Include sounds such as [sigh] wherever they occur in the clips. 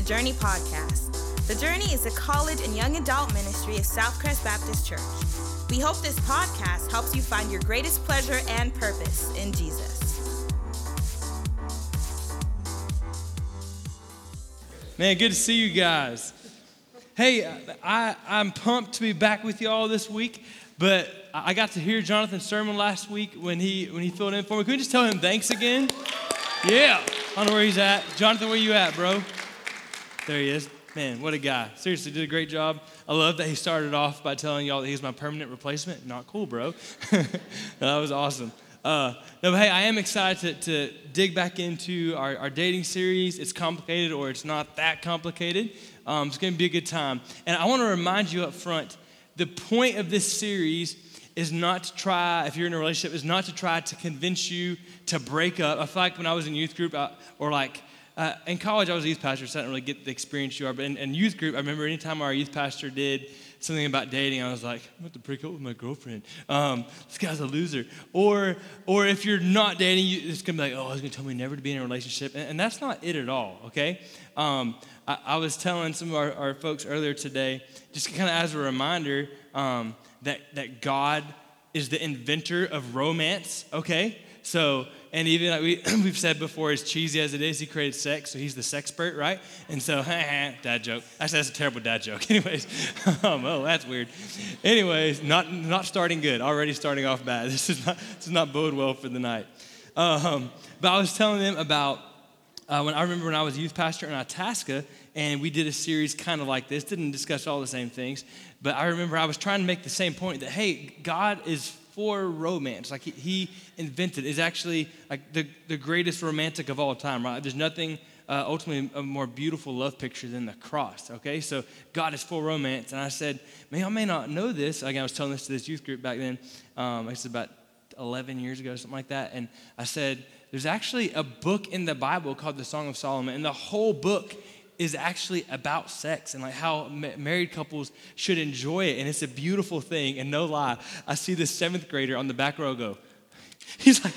The Journey Podcast. The Journey is a college and young adult ministry of Southcrest Baptist Church. We hope this podcast helps you find your greatest pleasure and purpose in Jesus. Man, good to see you guys. Hey, I, I'm pumped to be back with you all this week, but I got to hear Jonathan's sermon last week when he when he filled in for me. Can we just tell him thanks again? Yeah. I don't know where he's at. Jonathan, where you at, bro? There he is. Man, what a guy. Seriously, did a great job. I love that he started off by telling y'all that he's my permanent replacement. Not cool, bro. [laughs] that was awesome. Uh, no, but hey, I am excited to, to dig back into our, our, dating series. It's complicated or it's not that complicated. Um, it's going to be a good time. And I want to remind you up front the point of this series is not to try, if you're in a relationship, is not to try to convince you to break up. I feel like when I was in youth group, I, or like uh, in college, I was a youth pastor, so I didn't really get the experience you are. But in, in youth group, I remember anytime our youth pastor did something about dating, I was like, I'm about to break up with my girlfriend. Um, this guy's a loser. Or, or if you're not dating, you, it's gonna be like, oh, he's gonna tell me never to be in a relationship, and, and that's not it at all. Okay. Um, I, I, was telling some of our, our folks earlier today, just kind of as a reminder, um, that, that God is the inventor of romance, okay? So, and even like we, [clears throat] we've said before, as cheesy as it is, he created sex, so he's the sexpert, right? And so, [laughs] dad joke. Actually, that's a terrible dad joke. [laughs] Anyways, um, [laughs] oh, that's weird. Anyways, not, not starting good, already starting off bad. This is not, this is not bode well for the night. Um, but I was telling them about uh, when I remember when I was youth pastor in Itasca, and we did a series kind of like this, didn't discuss all the same things, but I remember I was trying to make the same point that, hey, God is romance. Like he, he invented, is actually like the, the greatest romantic of all time, right? There's nothing uh, ultimately a more beautiful love picture than the cross, okay? So God is for romance. And I said, man, I may not know this. Again, I was telling this to this youth group back then. Um, it's about 11 years ago, something like that. And I said, there's actually a book in the Bible called the Song of Solomon. And the whole book is actually about sex and like how married couples should enjoy it. And it's a beautiful thing. And no lie, I see this seventh grader on the back row go, He's like,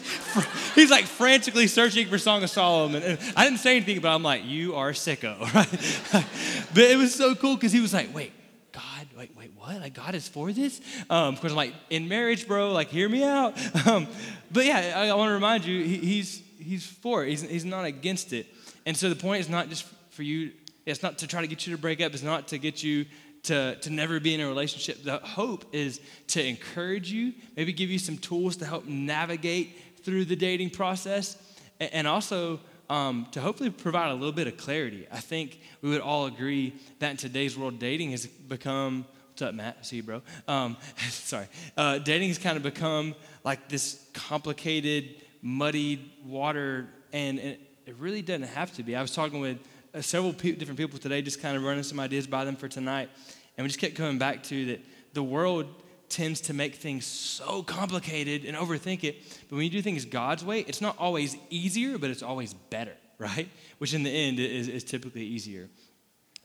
he's like frantically searching for Song of Solomon. And I didn't say anything, but I'm like, you are sicko, [laughs] right? but it was so cool because he was like, wait, God, wait, wait, what? Like God is for this? Um, of course, I'm like, in marriage, bro, like hear me out. [laughs] Um, but yeah, I, I want to remind you, he, he's he's for it. He's, he's not against it. And so the point is not just for you, it's not to try to get you to break up, it's not to get you to, to never be in a relationship. The hope is to encourage you, maybe give you some tools to help navigate through the dating process, and also um, to hopefully provide a little bit of clarity. I think we would all agree that in today's world, dating has become What's up, Matt? See you, bro. Um, [laughs] sorry. Uh, dating has kind of become like this complicated, muddied water, and it, it really doesn't have to be. I was talking with uh, several pe- different people today, just kind of running some ideas by them for tonight. And we just kept coming back to that the world tends to make things so complicated and overthink it. But when you do things God's way, it's not always easier, but it's always better, [laughs] right? Which in the end is, is typically easier.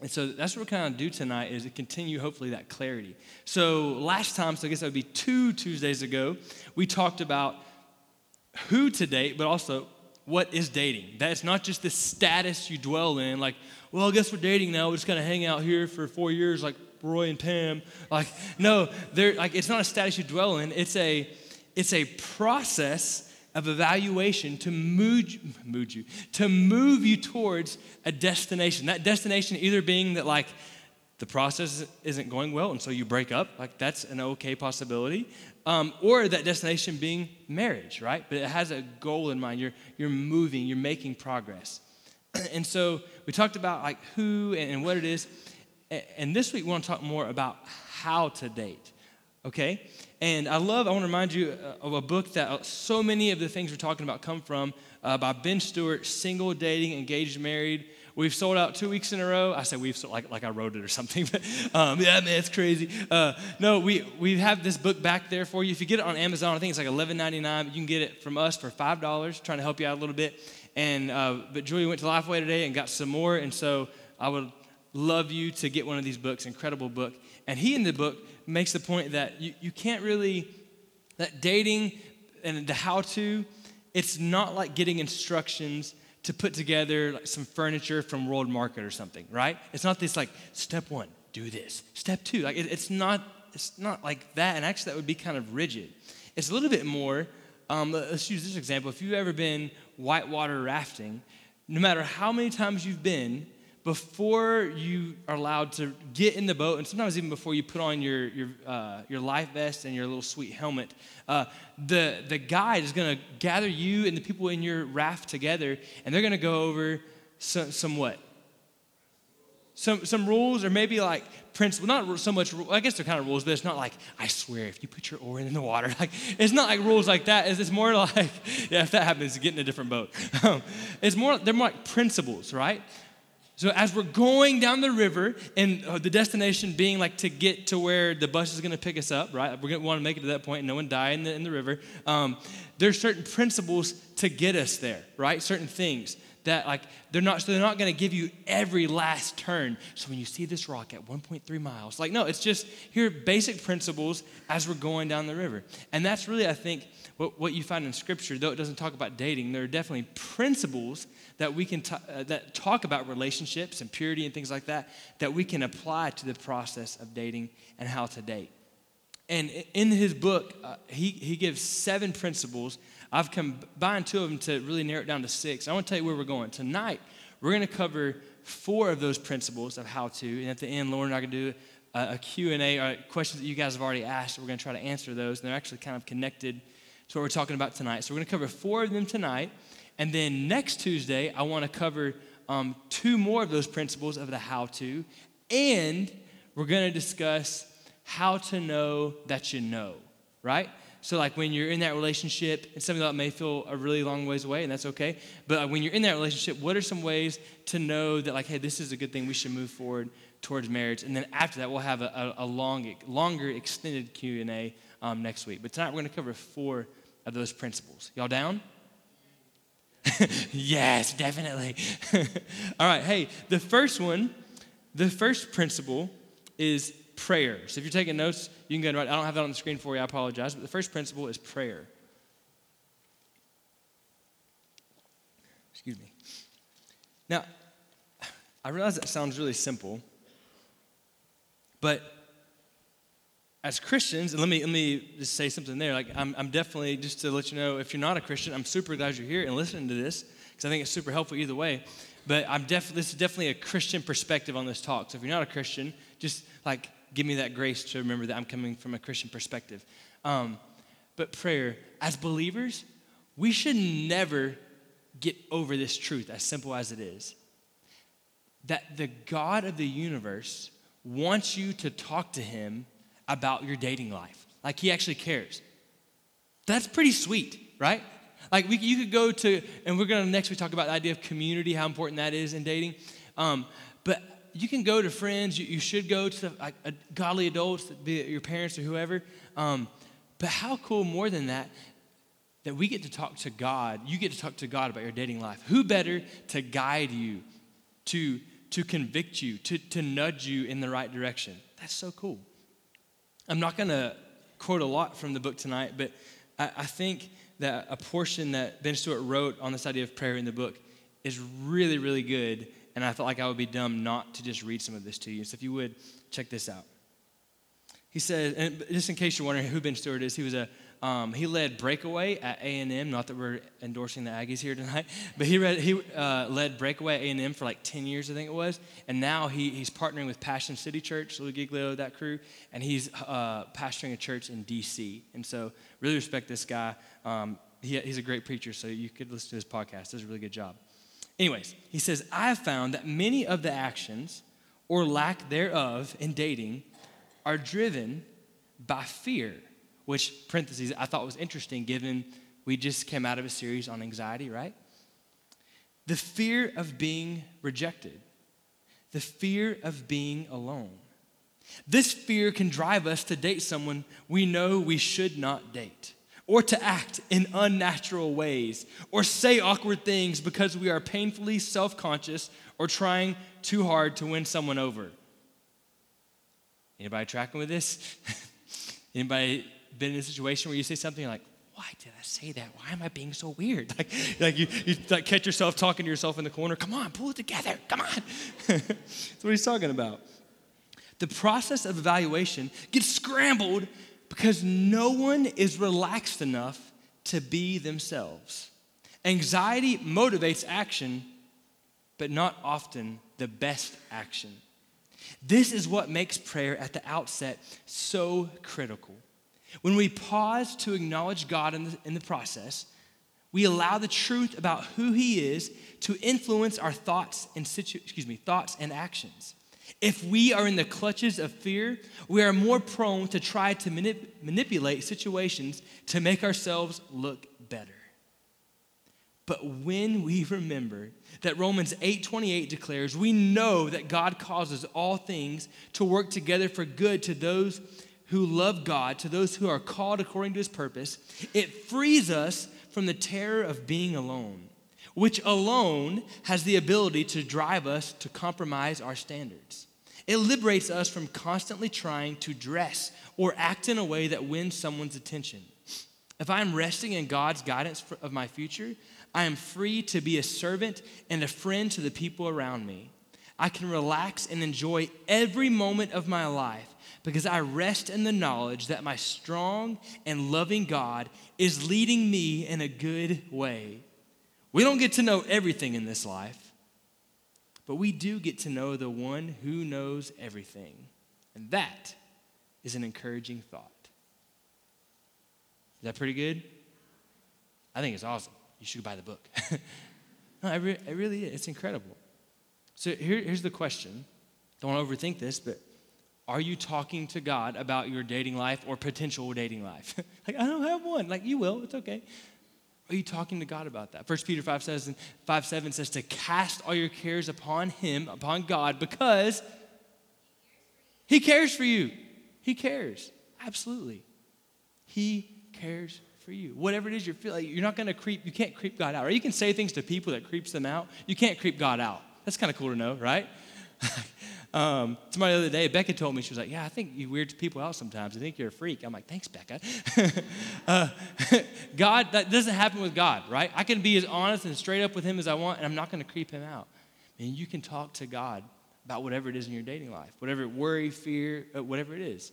And so that's what we're kind of do tonight is to continue hopefully that clarity. So last time, so I guess that would be two Tuesdays ago, we talked about who to date, but also what is dating. That's not just the status you dwell in, like, well, I guess we're dating now. We're just gonna hang out here for four years, like Roy and Pam. Like, no, they're like it's not a status you dwell in. It's a it's a process of evaluation to move, move you to move you towards a destination. That destination either being that like the process isn't going well and so you break up like that's an okay possibility. Um, or that destination being marriage right? But it has a goal in mind. You're, you're moving you're making progress. [clears throat] And so we talked about like who and, and what it is. And this week we want to talk more about how to date okay? And i love i want to remind you uh, of a book that uh, so many of the things we're talking about come from uh, by ben stuart single dating engaged married We've sold out two weeks in a row. I say we've sold, like, like I wrote it or something, but um, yeah, man, it's crazy. Uh, no, we, we have this book back there for you. If you get it on Amazon, I think it's like $11.99. You can get it from us for $5, trying to help you out a little bit. And, uh, but Julie went to Lifeway today and got some more. And so I would love you to get one of these books, incredible book. And he in the book makes the point that you, you can't really, that dating and the how to, it's not like getting instructions to put together like some furniture from World Market or something, right? It's not this like step one, do this. Step two, like it, it's not it's not like that. And actually, that would be kind of rigid. It's a little bit more. Um, let's use this example. If you've ever been whitewater rafting, no matter how many times you've been, before you are allowed to get in the boat, and sometimes even before you put on your, your, uh, your life vest and your little sweet helmet, uh, the, the guide is going to gather you and the people in your raft together, and they're going to go over some, some what? Some, some rules, or maybe like principle, not so much, I guess they're kind of rules, but it's not like, I swear, if you put your oar in the water, [laughs] like, it's not like rules like that. It's, it's more like, [laughs] yeah, if that happens, get in a different boat. [laughs] it's more, they're more like principles, right? So as we're going down the river, and uh, the destination being like to get to where the bus is going to pick us up, right? We're going to want to make it to that point, and no one die in the, in the river. Um, there's certain principles to get us there, right? Certain things that like they're not so they're not going to give you every last turn so when you see this rock at 1.3 miles like no it's just here basic principles as we're going down the river and that's really i think what, what you find in scripture though it doesn't talk about dating there are definitely principles that we can t- uh, that talk about relationships and purity and things like that that we can apply to the process of dating and how to date. And in his book, uh, he, he gives seven principles. I've combined two of them to really narrow it down to six. I want to tell you where we're going. Tonight, we're going to cover four of those principles of how to. And at the end, Lauren and I are going to do a, a Q&A, or questions that you guys have already asked. We're going to try to answer those. And they're actually kind of connected to what we're talking about tonight. So we're going to cover four of them tonight. And then next Tuesday, I want to cover um, two more of those principles of the how to. And we're going to discuss how to know that you know, right? So, like when you're in that relationship, and something that may feel a really long ways away, and that's okay. But when you're in that relationship, what are some ways to know that, like, hey, this is a good thing, we should move forward towards marriage? And then after that, we'll have a, a, a long, longer, extended Q and A um, next week. But tonight, we're going to cover four of those principles. Y'all down? [laughs] yes, definitely. [laughs] All right, hey, the first one, the first principle is prayer. So if you're taking notes, you can go and write. I don't have that on the screen for you, I apologize. But the first principle is prayer. Excuse me. Now, I realize that sounds really simple, but as Christians, and let me, let me just say something there. Like, I'm, I'm definitely, just to let you know, if you're not a Christian, I'm super glad you're here and listening to this because I think it's super helpful either way. But I'm definitely, this is definitely a Christian perspective on this talk. So if you're not a Christian, just like give me that grace to remember that I'm coming from a Christian perspective. Um, but prayer, as believers, we should never get over this truth, as simple as it is, that the God of the universe wants you to talk to Him about your dating life. Like he actually cares. That's pretty sweet, right? Like we, you could go to, and we're gonna next we talk about the idea of community, how important that is in dating. Um, but you can go to friends. You, you should go to like, a, godly adults, be it your parents or whoever. Um, but how cool more than that that we get to talk to God. You get to talk to God about your dating life. Who better to guide you, to to convict you, to to nudge you in the right direction? That's so cool. I'm not going to quote a lot from the book tonight, but I, I, think that a portion that Ben Stuart wrote on this idea of prayer in the book is really, really good. And I felt like I would be dumb not to just read some of this to you. So if you would, check this out. He says, and just in case you're wondering who Ben Stuart is, he was a um, he led Breakaway at A&M. Not that we're endorsing the Aggies here tonight, [laughs] but he, read, he uh, led Breakaway at A&M for like 10 years, I think it was. And now he, he's partnering with Passion City Church, Lou Giglio, that crew, and he's uh, pastoring a church in D.C. And so really respect this guy. Um, he, he's a great preacher, so you could listen to his podcast. Does a really good job. Anyways, he says, I have found that many of the actions or lack thereof in dating are driven by fear which parentheses I thought was interesting given we just came out of a series on anxiety, right? The fear of being rejected, the fear of being alone. This fear can drive us to date someone we know we should not date, or to act in unnatural ways, or say awkward things because we are painfully self conscious or trying too hard to win someone over. Anybody tracking with this? [laughs] Anybody been in a situation where you say something like, why did I say that? Why am I being so weird? [laughs] Like, like you, you like catch yourself talking to yourself in the corner. Come on, pull it together. Come on. [laughs] That's what he's talking about. The process of evaluation gets scrambled because no one is relaxed enough to be themselves. Anxiety motivates action, but not often the best action. This is what makes prayer at the outset so critical. When we pause to acknowledge God in the, in the process, we allow the truth about who He is to influence our thoughts and situ- excuse me, thoughts and actions. If we are in the clutches of fear, we are more prone to try to manip- manipulate situations to make ourselves look better. But when we remember that Romans 8:28 declares, we know that God causes all things to work together for good to those who love God, to those who are called according to his purpose, it frees us from the terror of being alone, which alone has the ability to drive us to compromise our standards. It liberates us from constantly trying to dress or act in a way that wins someone's attention. If I'm resting in God's guidance of my future, I am free to be a servant and a friend to the people around me. I can relax and enjoy every moment of my life because I rest in the knowledge that my strong and loving God is leading me in a good way. We don't get to know everything in this life, but we do get to know the one who knows everything. And that is an encouraging thought. Is that pretty good? I think it's awesome. You should buy the book. [laughs] no, it, re- it really is. It's incredible. So here, here's the question. Don't overthink this, but are you talking to God about your dating life or potential dating life? [laughs] like, I don't have one. Like, you will. It's okay. Are you talking to God about that? First Peter 5 says, 5 7 says to cast all your cares upon Him, upon God, because He cares for you. He cares. Absolutely. He cares for you. Whatever it is you're feeling, you're not to creep, you can't creep God out. Or you can say things to people that creeps them out. You can't creep God out. That's kind of cool to know, right? [laughs] Um, somebody the other day, Becca told me, she was like, Yeah, I think you weird people out sometimes. I think you're a freak. I'm like, Thanks, Becca. [laughs] uh, [laughs] God, that doesn't happen with God, right? I can be as honest and straight up with Him as I want, and I'm not going to creep Him out. And you can talk to God about whatever it is in your dating life, whatever worry, fear, uh, whatever it is.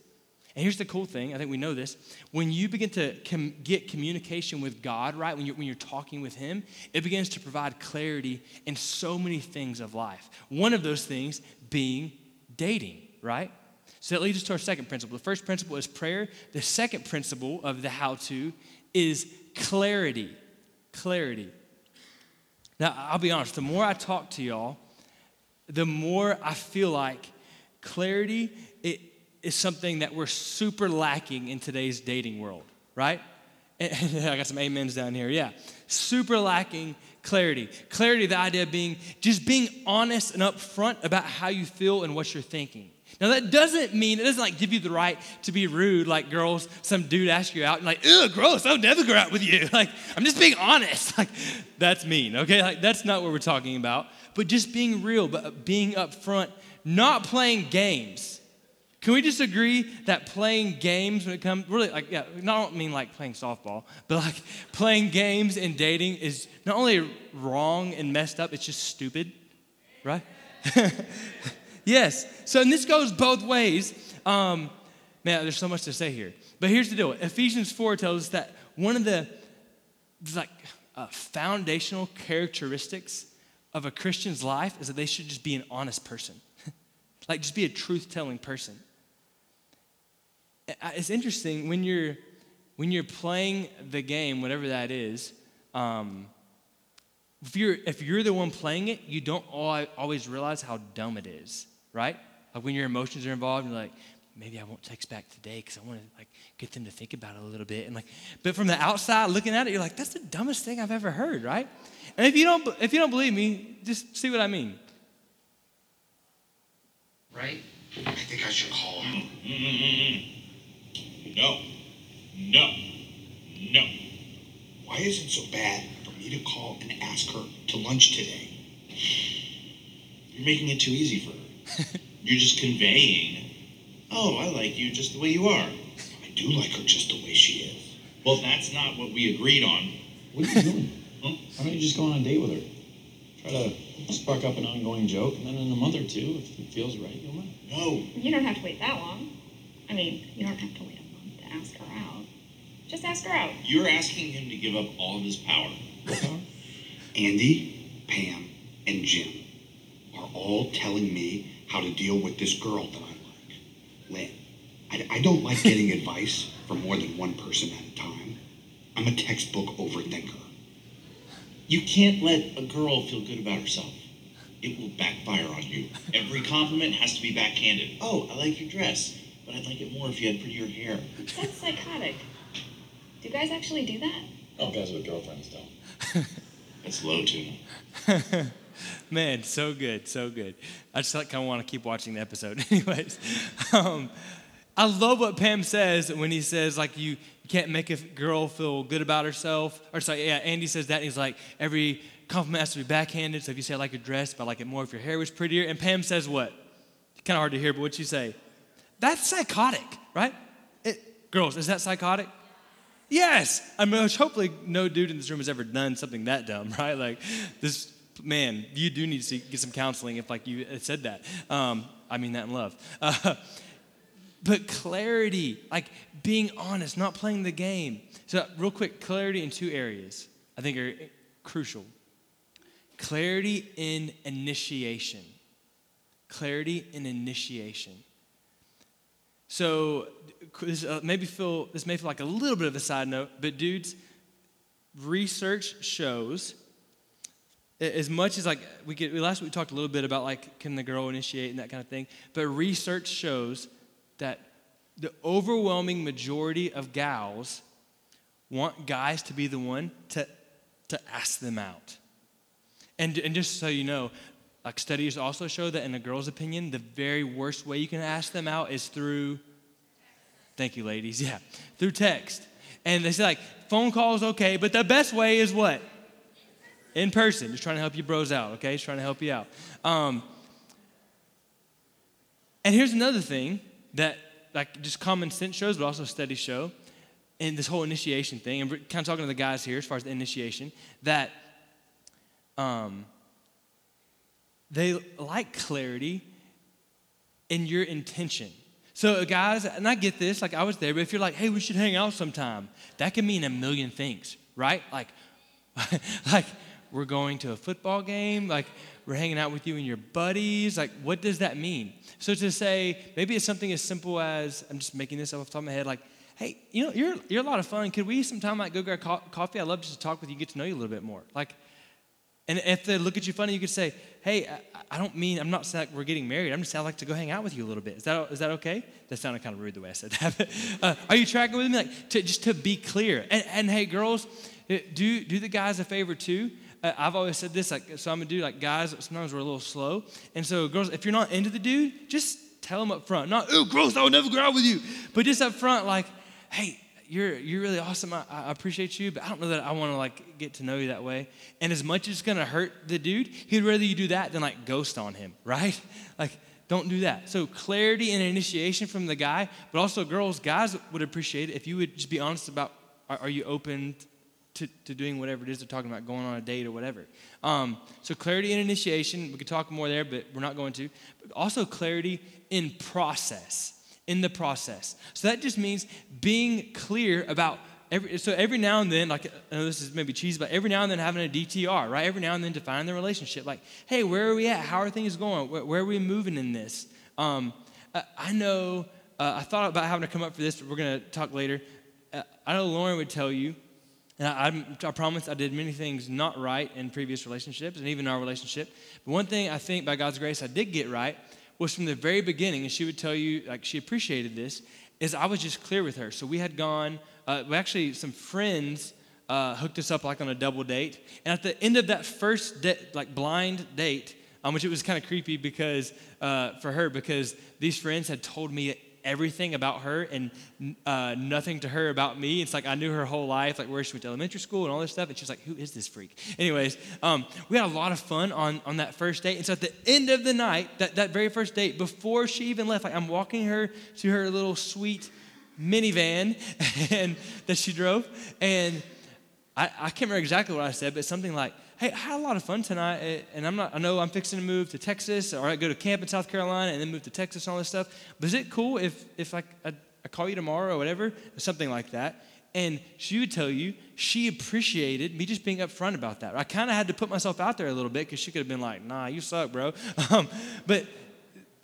And here's the cool thing I think we know this. When you begin to com- get communication with God, right, when you're, when you're talking with Him, it begins to provide clarity in so many things of life. One of those things being dating, right? So that leads us to our second principle. The first principle is prayer, the second principle of the how to is clarity. Clarity. Now, I'll be honest, the more I talk to y'all, the more I feel like clarity, it, is something that we're super lacking in today's dating world, right? [laughs] I got some amens down here. Yeah. Super lacking clarity. Clarity, the idea of being just being honest and upfront about how you feel and what you're thinking. Now that doesn't mean it doesn't like give you the right to be rude, like girls, some dude asks you out and like, ugh, gross, I'll never go out with you. [laughs] Like, I'm just being honest. [laughs] Like, that's mean, okay? Like, that's not what we're talking about. But just being real, but being upfront, not playing games. Can we just agree that playing games when it comes, really, like, yeah, I don't mean like playing softball, but like playing games and dating is not only wrong and messed up, it's just stupid, right? [laughs] yes. So, and this goes both ways. Um, man, there's so much to say here. But here's the deal Ephesians 4 tells us that one of the like uh, foundational characteristics of a Christian's life is that they should just be an honest person, [laughs] like just be a truth telling person it's interesting when you're when you're playing the game, whatever that is. Um, if you're if you're the one playing it, you don't always realize how dumb it is, right? Like when your emotions are involved, you're like, maybe I won't text back today because I want to like get them to think about it a little bit. And like, but from the outside looking at it, you're like, that's the dumbest thing I've ever heard, right? And if you don't if you don't believe me, just see what I mean. Right? I think I should call him. No. No. No. Why is it so bad for me to call and ask her to lunch today? You're making it too easy for her. [laughs] You're just conveying, oh, I like you just the way you are. I do like her just the way she is. Well, that's not what we agreed on. What are you doing? [laughs] Huh? Why don't you just go on a date with her? Try to spark up an ongoing joke, and then in a month or two, if it feels right, you'll let. No. You don't have to wait that long. I mean, you don't have to wait a month to ask her out. Just ask her out. You're asking him to give up all of his power. Uh-huh. Andy, Pam, and Jim are all telling me how to deal with this girl that I like. Lynn, I, I don't like getting advice from more than one person at a time. I'm a textbook overthinker. You can't let a girl feel good about herself. It will backfire on you. Every compliment has to be backhanded. Oh, I like your dress, but I'd like it more if you had prettier hair. That's psychotic. Do guys actually do that? Oh, guys with girlfriends don't. [laughs] That's low tuna. [laughs] Man, so good, so good. I just like kind of want to keep watching the episode. [laughs] Anyways, um, I love what Pam says when he says like you, you can't make a girl feel good about herself. Or sorry, yeah, Andy says that. And he's like every compliment has to be backhanded. So if you say I like your dress, but I like it more if your hair was prettier. And Pam says what? Kind of hard to hear, but what'd she say? That's psychotic, right? It, girls, is that psychotic? Yes. I mean, hopefully no dude in this room has ever done something that dumb, [laughs] right? Like this man, you do need to see, get some counseling if like you said that. Um, I mean that in love. Uh, [laughs] but clarity, like being honest, not playing the game. So real quick, clarity in two areas I think are crucial. Clarity in initiation. Clarity in initiation. So this uh, maybe feel this may feel like a little bit of a side note, but dudes, research shows as much as like we last week we talked a little bit about like can the girl initiate and that kind of thing, but research shows that the overwhelming majority of gals want guys to be the one to to ask them out. And, and just so you know, like studies also show that in a girl's opinion, the very worst way you can ask them out is through, thank you, ladies, [laughs] yeah, through text. And they say like phone calls okay, but the best way is what? In person. Just trying to help you bros out, okay? Just trying to help you out. Um, and here's another thing that like just common sense shows, but also studies show, in this whole initiation thing, and we're kind of talking to the guys here as far as the initiation, that um, they like clarity in your intention. So, guys, and I get this, like I was there, but if you're like, hey, we should hang out sometime, that can mean a million things, right? Like, [laughs] like we're going to a football game, like we're hanging out with you and your buddies. Like, what does that mean? So, to say, maybe it's something as simple as, I'm just making this off the top of my head, like, hey, you know, you're, you're a lot of fun. Could we sometime like go grab co- coffee? I'd love just to talk with you, get to know you a little bit more. Like, and if they look at you funny, you could say, hey, I, don't mean, I'm not saying like we're getting married. I'm just saying I'd like to go hang out with you a little bit. Is that, is that okay? That sounded kind of rude the way I said that. [laughs] uh, are you tracking with me? Like, to, just to be clear. And, and hey, girls, uh, do, do the guys a favor too. Uh, I've always said this, like, so I'm gonna do like guys, sometimes we're a little slow. And so, girls, if you're not into the dude, just tell him up front. Not, ooh, gross, I would never go out with you. But just up front, like, hey, you're you're really awesome. I, I appreciate you, but I don't know that I want to like get to know you that way. And as much as it's gonna hurt the dude, he'd rather you do that than like ghost on him, [laughs] right? Like, don't do that. So clarity and initiation from the guy, but also girls, guys would appreciate it if you would just be honest about are, are you open to, to doing whatever it is they're talking about, going on a date or whatever. Um, so clarity and initiation, we could talk more there, but we're not going to. But also clarity in process in the process. So that just means being clear about every so every now and then, like this is maybe cheesy, but every now and then having a DTR, right? Every now and then defining the relationship. Like, hey, where are we at? How are things going? Where, where are we moving in this? Um, I, I know uh, I thought about having to come up for this, but we're gonna talk later. Uh, I know Lauren would tell you, and I, I, I promise I did many things not right in previous relationships and even our relationship. But one thing I think by God's grace I did get right was from the very beginning, and she would tell you, like, she appreciated this, is I was just clear with her. So we had gone, uh, actually, some friends uh, hooked us up like on a double date. And at the end of that first, de- like, blind date, um, which it was kind of creepy because, uh, for her, because these friends had told me everything about her and uh, nothing to her about me. It's like I knew her whole life, like where she went to elementary school and all this stuff. And she's like, who is this freak? Anyways, um, we had a lot of fun on, on that first date. And so at the end of the night, that, that very first date, before she even left, like I'm walking her to her little sweet minivan [laughs] and that she drove. And I, I can't remember exactly what I said, but something like, hey, I had a lot of fun tonight, eh, and I'm not, I know I'm fixing to move to Texas, or I go to camp in South Carolina and then move to Texas and all this stuff. But is it cool if, if I, I, I call you tomorrow or whatever? Or something like that. And she would tell you she appreciated me just being upfront about that. I kind of had to put myself out there a little bit because she could have been like, nah, you suck, bro. [laughs] Um, but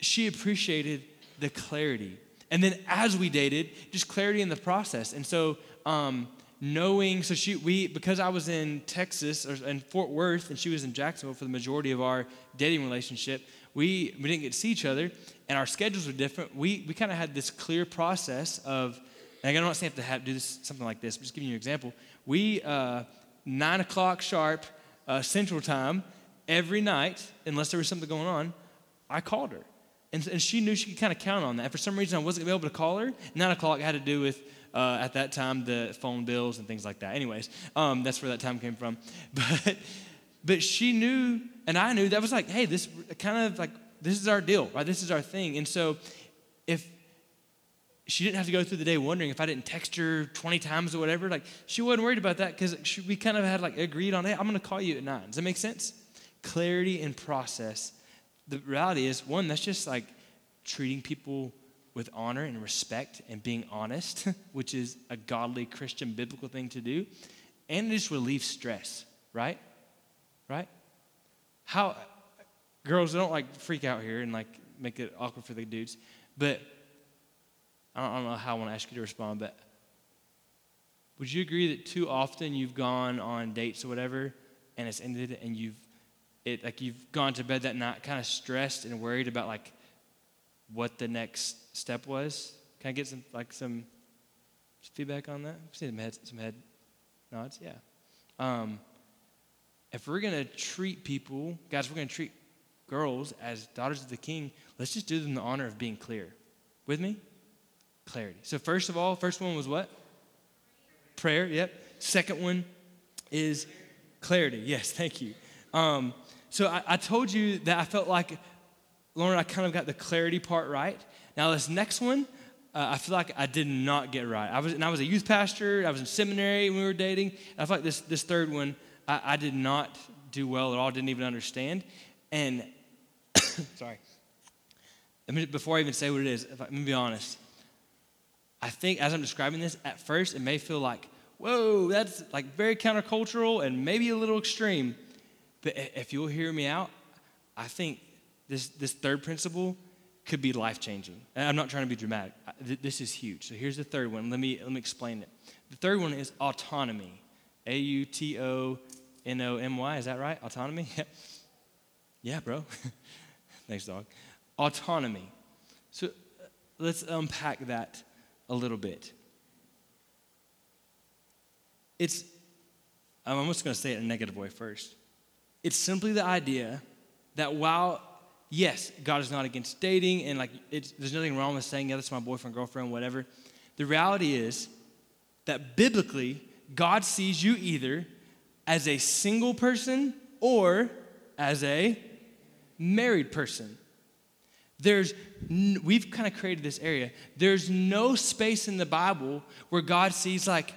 she appreciated the clarity. And then as we dated, just clarity in the process. And so, um, knowing, so she, we, because I was in Texas or in Fort Worth and she was in Jacksonville for the majority of our dating relationship, we, we didn't get to see each other and our schedules were different. We, we kind of had this clear process of, and I'm not saying have to have, do this, something like this, but just giving you an example. We, uh, nine o'clock sharp uh, Central Time, every night, unless there was something going on, I called her. And, and she knew she could kind of count on that. For some reason, I wasn't able to call her. Nine o'clock had to do with uh, at that time the phone bills and things like that. Anyways, um, that's where that time came from. [laughs] But but she knew, and I knew that was like, hey, this kind of like this is our deal, right? This is our thing. And so if she didn't have to go through the day wondering if I didn't text her 20 times or whatever. Like, she wasn't worried about that because we kind of had like agreed on, hey, I'm going to call you at nine. Does that make sense? Clarity and process. The reality is, one, that's just like treating people with honor and respect and being honest, [laughs] which is a godly Christian biblical thing to do, and it just relieves stress, right? Right? How girls don't like freak out here and like make it awkward for the dudes, but I don't, I don't know how I want to ask you to respond, but would you agree that too often you've gone on dates or whatever and it's ended and you've it like you've gone to bed that night kind of stressed and worried about like what the next step was. Can I get some like some feedback on that? See some head some head nods. Yeah. Um, if we're gonna treat people, guys, we're gonna treat girls as daughters of the King. Let's just do them the honor of being clear. With me? Clarity. So first of all, first one was what? Prayer. Yep. Second one is clarity. Yes. Thank you. Um, so I, I told you that I felt like Lauren, I kind of got the clarity part right. Now, this next one, uh, I feel like I did not get right. I was, and I was a youth pastor. I was in seminary when we were dating. I feel like this, this third one, I, I did not do well at all. Didn't even understand. And [coughs] sorry. Before I even say what it is, I, let me be honest. I think as I'm describing this, at first it may feel like, whoa, that's like very countercultural and maybe a little extreme. But if you'll hear me out, I think this, this third principle could be life changing. I'm not trying to be dramatic. This is huge. So here's the third one. Let me, let me explain it. The third one is autonomy. A U T O N O M Y. Is that right? Autonomy? [laughs] yeah, bro. [laughs] Thanks, dog. Autonomy. So uh, let's unpack that a little bit. It's, I'm almost going to say it in a negative way first. It's simply the idea that while yes, God is not against dating, and like there's nothing wrong with saying, yeah, that's my boyfriend, girlfriend, whatever. The reality is that biblically, God sees you either as a single person or as a married person. There's, we've kind of created this area. There's no space in the Bible where God sees, like,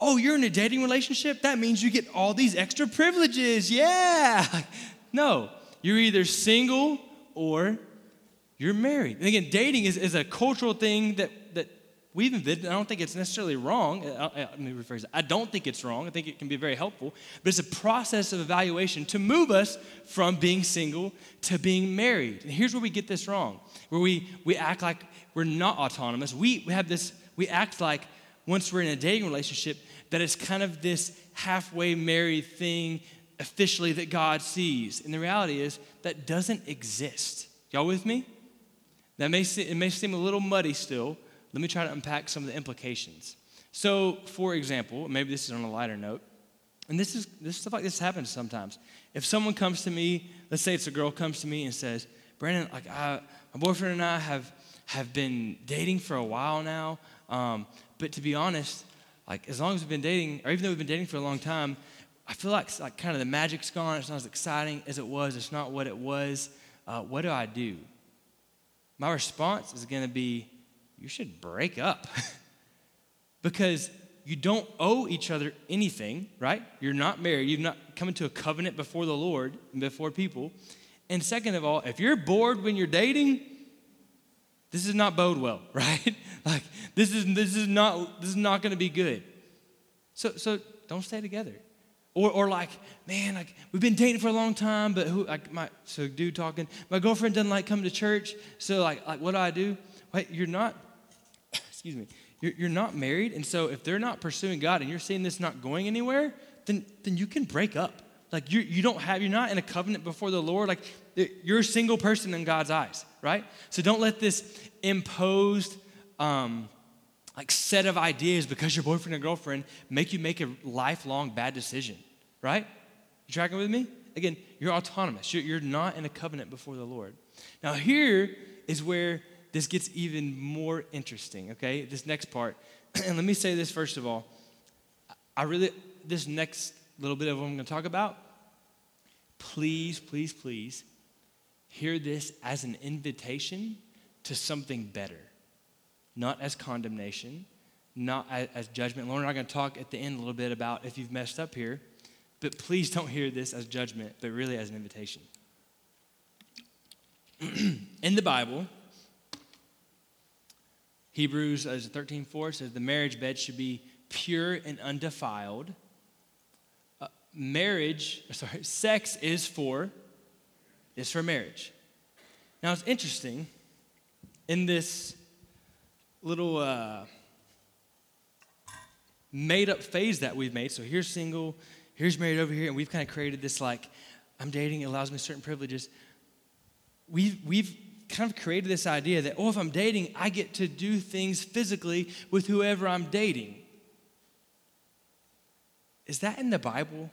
oh, you're in a dating relationship? That means you get all these extra privileges. Yeah. [laughs] No, you're either single or you're married. And again, dating is, is a cultural thing that, that we've invented. I don't think it's necessarily wrong. I, let me rephrase. I don't think it's wrong. I think it can be very helpful. But it's a process of evaluation to move us from being single to being married. And here's where we get this wrong, where we, we act like we're not autonomous. We, we have this, we act like once we're in a dating relationship, that it's kind of this halfway married thing officially that God sees. And the reality is that doesn't exist. Y'all with me? That may it may seem a little muddy still. Let me try to unpack some of the implications. So, for example, maybe this is on a lighter note, and this is this stuff like this happens sometimes. If someone comes to me, let's say it's a girl comes to me and says, "Brandon, like I, my boyfriend and I have have been dating for a while now, um, but to be honest, like as long as we've been dating, or even though we've been dating for a long time, I feel like, like kind of the magic's gone. It's not as exciting as it was. It's not what it was. Uh, what do I do? My response is going to be, you should break up. [laughs] because you don't owe each other anything, right? You're not married. You've not come into a covenant before the Lord and before people. And second of all, if you're bored when you're dating, this is not bode well, [laughs] right? like this is this is not this is not going to be good. So so don't stay together. Or, or like, man, like we've been dating for a long time, but who like my so dude talking, my girlfriend doesn't like coming to church. So like like what do I do? Wait, you're not, [coughs] excuse me, you're, you're not married, and so if they're not pursuing God and you're seeing this not going anywhere, then then you can break up. Like you you don't have you're not in a covenant before the Lord. Like you're a single person in God's eyes, right? So don't let this imposed um, like set of ideas because your boyfriend or girlfriend make you make a lifelong bad decision, right? You tracking with me? Again, you're autonomous. You're, you're not in a covenant before the Lord. Now here is where this gets even more interesting, okay? This next part. [clears throat] And let me say this first of all. I really, this next little bit of what I'm going to talk about, please, please, please hear this as an invitation to something better, not as condemnation, not as, as judgment. Lauren and I are going to talk at the end a little bit about if you've messed up here, but please don't hear this as judgment, but really as an invitation. [clears throat] In the Bible, Hebrews as 13 4 says the marriage bed should be pure and undefiled. Uh, marriage, [laughs] sorry, sex is for is for marriage. Now it's interesting in this little uh, made up phase that we've made. So here's single, here's married over here, and we've kind of created this like, I'm dating, it allows me certain privileges. We've, we've kind of created this idea that, oh, if I'm dating, I get to do things physically with whoever I'm dating. Is that in the Bible?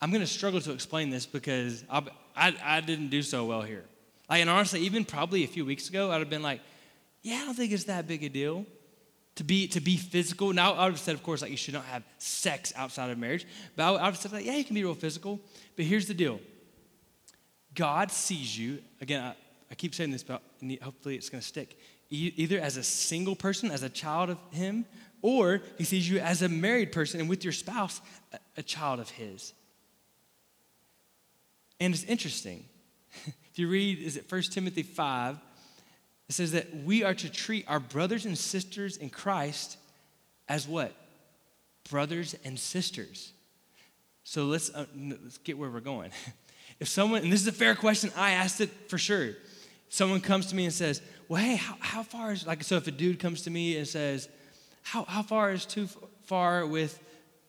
I'm going to struggle to explain this because I, I, I didn't do so well here. Like, and honestly, even probably a few weeks ago, I'd have been like, yeah, I don't think it's that big a deal to be to be physical. Now, I would have said, of course, like you should not have sex outside of marriage. But I would have said, like, yeah, you can be real physical. But here's the deal: God sees you. Again, I, I keep saying this, but hopefully it's going to stick. Either as a single person, as a child of Him, or He sees you as a married person and with your spouse, a, a child of His. And it's interesting. If you read, is it 1 Timothy 5? It says that we are to treat our brothers and sisters in Christ as what? Brothers and sisters. So let's, uh, let's get where we're going. [laughs] If someone, and this is a fair question, I asked it for sure. Someone comes to me and says, Well, hey, how, how far is, like, so if a dude comes to me and says, How, how far is too far with,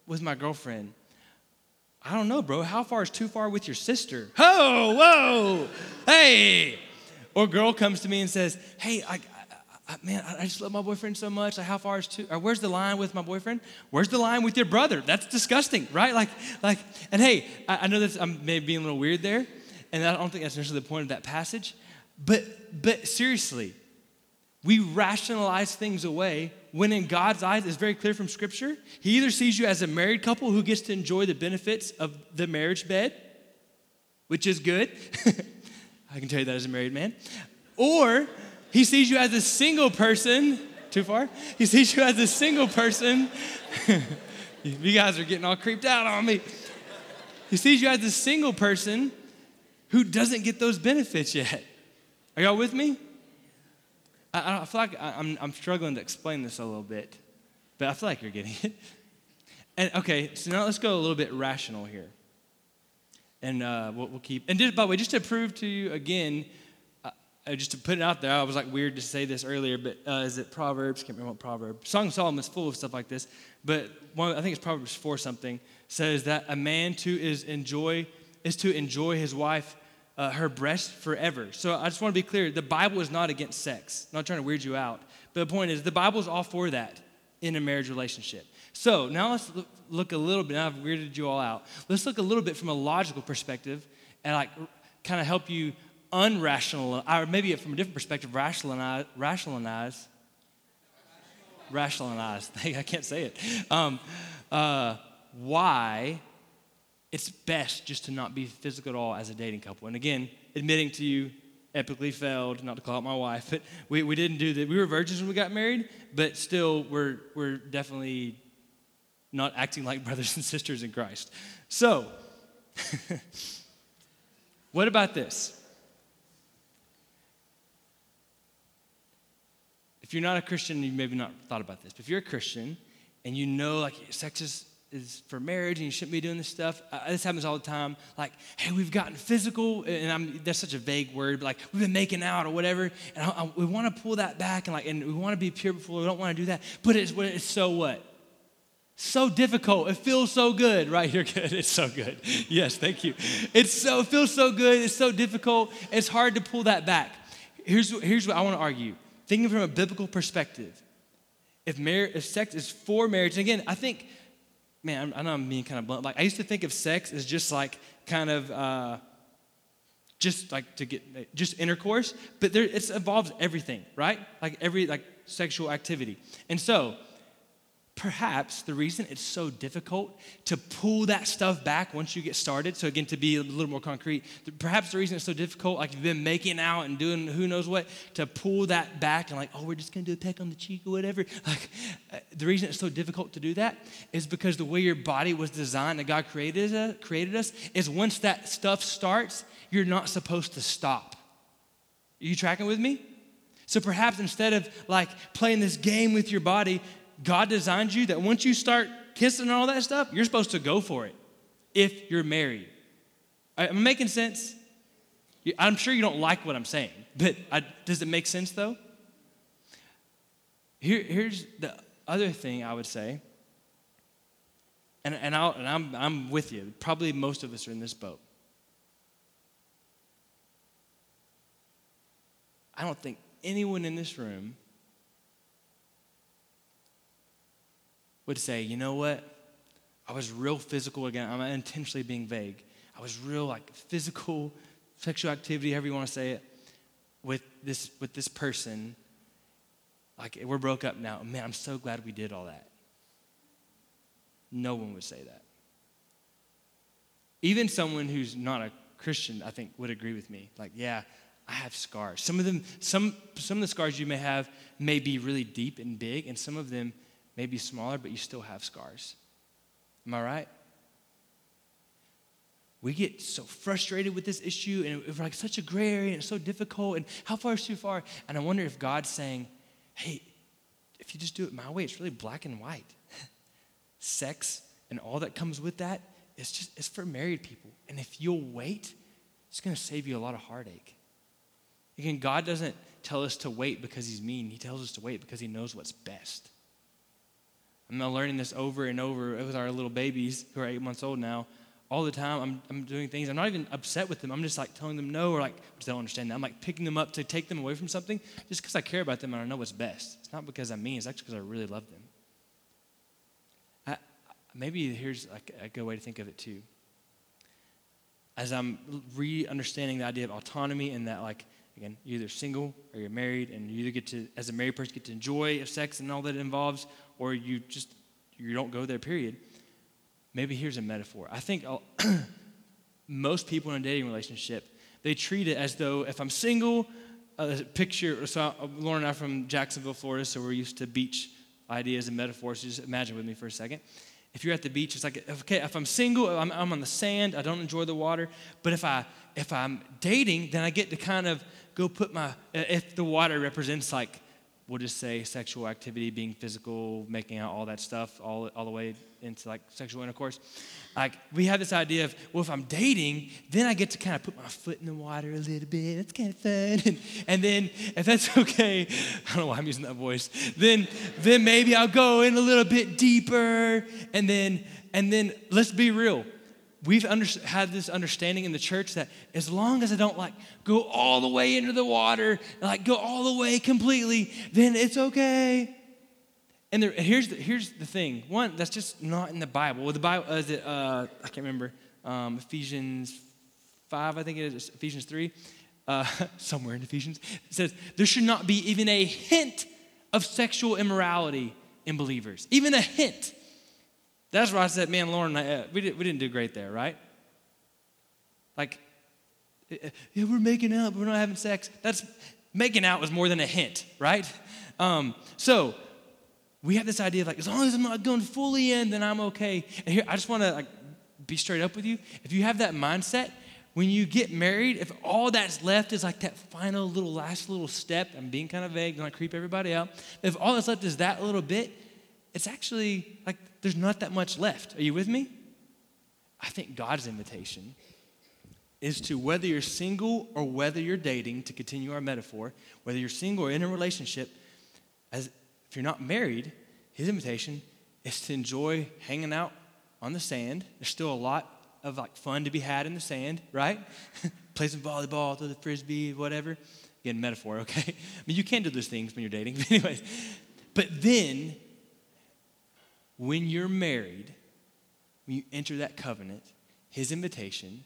with my girlfriend? I don't know, bro. How far is too far with your sister? Oh, whoa, hey. Or girl comes to me and says, hey, I, I, man, I just love my boyfriend so much. Like, how far is too, or where's the line with my boyfriend? Where's the line with your brother? That's disgusting, right? Like, like, and hey, I, I know that I'm maybe being a little weird there, and I don't think that's necessarily the point of that passage, but, but seriously, we rationalize things away when in God's eyes, it's very clear from Scripture, He either sees you as a married couple who gets to enjoy the benefits of the marriage bed, which is good. [laughs] I can tell you that as a married man. Or He sees you as a single person. Too far? He sees you as a single person. [laughs] you guys are getting all creeped out on me. He sees you as a single person who doesn't get those benefits yet. Are y'all with me? I, I feel like I'm, I'm struggling to explain this a little bit, but I feel like you're getting it. [laughs] And okay, so now let's go a little bit rational here. And uh, we'll, we'll, keep, and just, by the way, just to prove to you again, uh, just to put it out there, I was like weird to say this earlier, but uh, is it Proverbs? Can't remember what Proverb. Song of Solomon is full of stuff like this, but one, I think it's Proverbs 4 something, says that a man too is enjoy, is to enjoy his wife uh, her breast forever. So I just want to be clear the Bible is not against sex. I'm not trying to weird you out. But the point is, the Bible is all for that in a marriage relationship. So now let's look a little bit. Now I've weirded you all out. Let's look a little bit from a logical perspective and like kind of help you unrational, or maybe from a different perspective, rationalize, rationalize, [laughs] rationalize. I can't say it. Um, uh, why it's best just to not be physical at all as a dating couple. And again, admitting to you, epically failed, not to call out my wife, but we, we didn't do that. We were virgins when we got married, but still, we're, we're definitely not acting like [laughs] brothers and sisters in Christ. So, [laughs] what about this? If you're not a Christian, you maybe not thought about this, but if you're a Christian and you know like sex is, is for marriage and you shouldn't be doing this stuff, uh, this happens all the time. Like, hey, we've gotten physical, and I'm, that's such a vague word, but like we've been making out or whatever, and I, I, we want to pull that back and like, and we want to be pure before we don't want to do that, but it's, it's so what? so difficult. It feels so good, right? You're good. [laughs] It's so good. Yes, thank you. It's so it feels so good. It's so difficult. It's hard to pull that back. Here's here's what I want to argue. Thinking from a biblical perspective, if marriage, if sex is for marriage, and again, I think, man, I know I'm being kind of blunt. Like I used to think of sex as just like kind of. Uh, just like to get just intercourse but there it involves everything right like every like sexual activity and so perhaps the reason it's so difficult to pull that stuff back once you get started, so again, to be a little more concrete, perhaps the reason it's so difficult, like you've been making out and doing who knows what, to pull that back and like, oh, we're just gonna do a peck on the cheek or whatever. [laughs] Like, uh, the reason it's so difficult to do that is because the way your body was designed, that God created us, created us, is once that stuff starts, you're not supposed to stop. Are you tracking with me? So perhaps instead of like playing this game with your body, God designed you that once you start kissing and all that stuff, you're supposed to go for it if you're married. Uh, I'm making sense? I'm sure you don't like what I'm saying, but I, does it make sense though? Here, here's the other thing I would say, and, and, i and I'm, I'm with you. Probably most of us are in this boat. I don't think anyone in this room would say, you know what? I was real physical again. I'm intentionally being vague. I was real like physical, sexual activity, however you want to say it, with this with this person. Like we're broke up now. Man, I'm so glad we did all that. No one would say that. Even someone who's not a Christian, I think, would agree with me. Like, yeah, I have scars. Some of them, some some of the scars you may have may be really deep and big, and some of them maybe smaller, but you still have scars. Am I right? We get so frustrated with this issue, and it's like such a gray area, and it's so difficult, and how far is too far? And I wonder if God's saying, hey, if you just do it my way, it's really black and white. [laughs] Sex and all that comes with that is just it's for married people. And if you'll wait, it's gonna save you a lot of heartache. Again, God doesn't tell us to wait because he's mean. He tells us to wait because he knows what's best. I'm learning this over and over with our little babies who are eight months old now. All the time, I'm, I'm doing things. I'm not even upset with them. I'm just like telling them no, or like, they don't understand that. I'm like picking them up to take them away from something just because I care about them and I know what's best. It's not because I'm mean, it's actually because I really love them. I, maybe here's like a good way to think of it too. As I'm re understanding the idea of autonomy and that, like, again, you're either single or you're married, and you either get to, as a married person, get to enjoy sex and all that it involves, or you just you don't go there period. Maybe here's a metaphor. I think [clears throat] most people in a dating relationship they treat it as though if i'm single uh, picture so lauren and i from jacksonville florida so we're used to beach ideas and metaphors. Just imagine with me for a second. If you're at the beach it's like okay if i'm single I'm, I'm on the sand i don't enjoy the water but if i if i'm dating then i get to kind of go put my uh, if the water represents like we'll just say sexual activity, being physical, making out, all that stuff, all, all the way into like sexual intercourse. Like we have this idea of, well, if I'm dating, then I get to kind of put my foot in the water a little bit. It's kind of fun. [laughs] And, and then if that's [laughs] okay, I don't know why I'm using that voice, then then maybe I'll go in a little bit deeper. And then and then let's be real we've under, had this understanding in the church that as long as I don't like go all the way into the water, like go all the way completely, then it's okay. And there, here's, the, here's the thing. One, that's just not in the Bible. Well, the Bible, uh, is it, uh, I can't remember, um, Ephesians 5, I think it is, Ephesians 3, uh, [laughs] somewhere in Ephesians, it says, there should not be even a hint of sexual immorality in believers. Even a hint. That's where I said, man, Lauren, uh, we, did, we didn't do great there, right? Like, yeah, we're making out, but we're not having sex. That's making out was more than a hint, right? Um, so we have this idea of like, as long as I'm not going fully in, then I'm okay. And here, I just want to like be straight up with you. If you have that mindset, when you get married, if all that's left is like that final little last little step, I'm being kind of vague, don't creep everybody out. If all that's left is that little bit, it's actually like there's not that much left. Are you with me? I think God's invitation is to whether you're single or whether you're dating, to continue our metaphor, whether you're single or in a relationship, as if you're not married, his invitation is to enjoy hanging out on the sand. There's still a lot of like fun to be had in the sand, right? [laughs] Play some volleyball, throw the frisbee, whatever. Again, metaphor, okay? [laughs] I mean, you can do those things when you're dating, [laughs] but anyways. But then, when you're married, when you enter that covenant, his invitation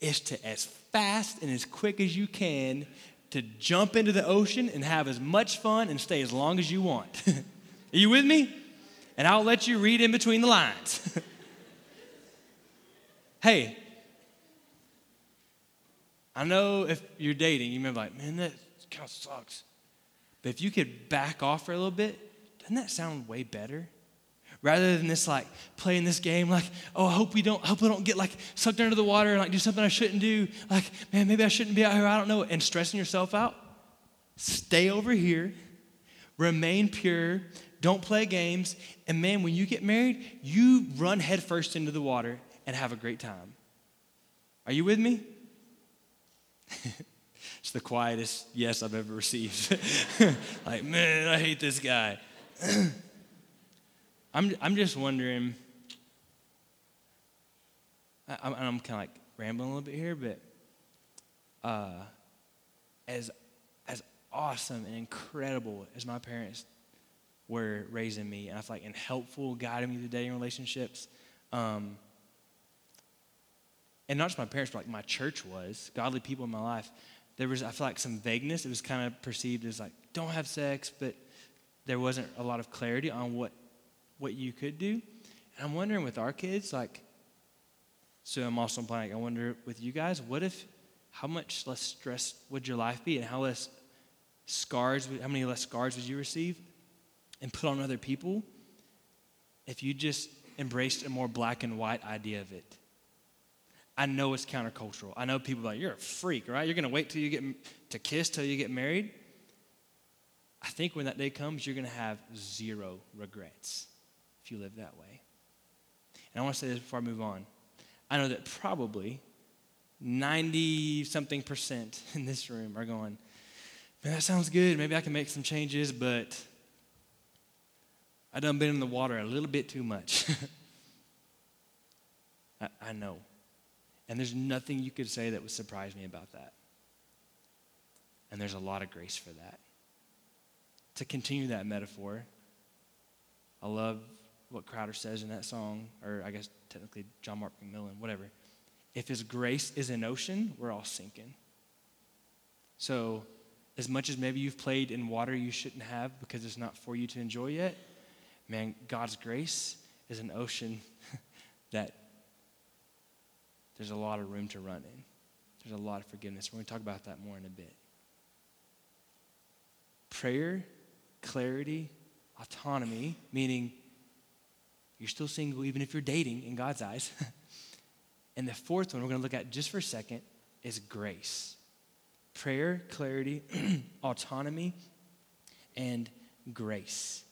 is to, as fast and as quick as you can, to jump into the ocean and have as much fun and stay as long as you want. [laughs] Are you with me? And I'll let you read in between the lines. [laughs] hey, I know if you're dating, you may be like, man, that kind of sucks. But if you could back off for a little bit, doesn't that sound way better? Rather than this like playing this game like oh i hope we don't I hope we don't get like sucked under the water and like do something i shouldn't do. Like man maybe i shouldn't be out here. I don't know. And stressing yourself out. Stay over here. Remain pure. Don't play games. And man when you get married you run headfirst into the water and have a great time. Are you with me? [laughs] It's the quietest yes i've ever received. [laughs] Like man i hate this guy [clears throat] I'm, I'm just wondering, I, I'm, I'm kind of like rambling a little bit here, but uh, as, as awesome and incredible as my parents were raising me, and I feel like and helpful, guiding me through dating relationships, um, and not just my parents, but like my church was, godly people in my life, there was, I feel like, some vagueness. It was kind of perceived as like, don't have sex, but there wasn't a lot of clarity on what what you could do. And I'm wondering with our kids, like, so I'm also implying, I wonder with you guys, what if, how much less stress would your life be and how less scars, how many less scars would you receive and put on other people if you just embraced a more black and white idea of it? I know it's countercultural. I know people are like, you're a freak, right? You're going to wait till you get to kiss till you get married. I think when that day comes, you're going to have zero regrets if you live that way. And I want to say this before I move on. I know that probably 90 something percent [laughs] in this room are going, man, that sounds good. Maybe I can make some changes, but I done been in the water a little bit too much. [laughs] I, I know. And there's nothing you could say that would surprise me about that. And there's a lot of grace for that. To continue that metaphor, I love what Crowder says in that song, or I guess technically John Mark McMillan, whatever. If His grace is an ocean, we're all sinking. So, as much as maybe you've played in water you shouldn't have because it's not for you to enjoy yet, man, God's grace is an ocean [laughs] that there's a lot of room to run in. There's a lot of forgiveness. We're going to talk about that more in a bit. Prayer, clarity, autonomy, meaning you're still single, even if you're dating in God's eyes. [laughs] and the fourth one we're going to look at just for a second is grace prayer, clarity, [clears throat] autonomy, and grace.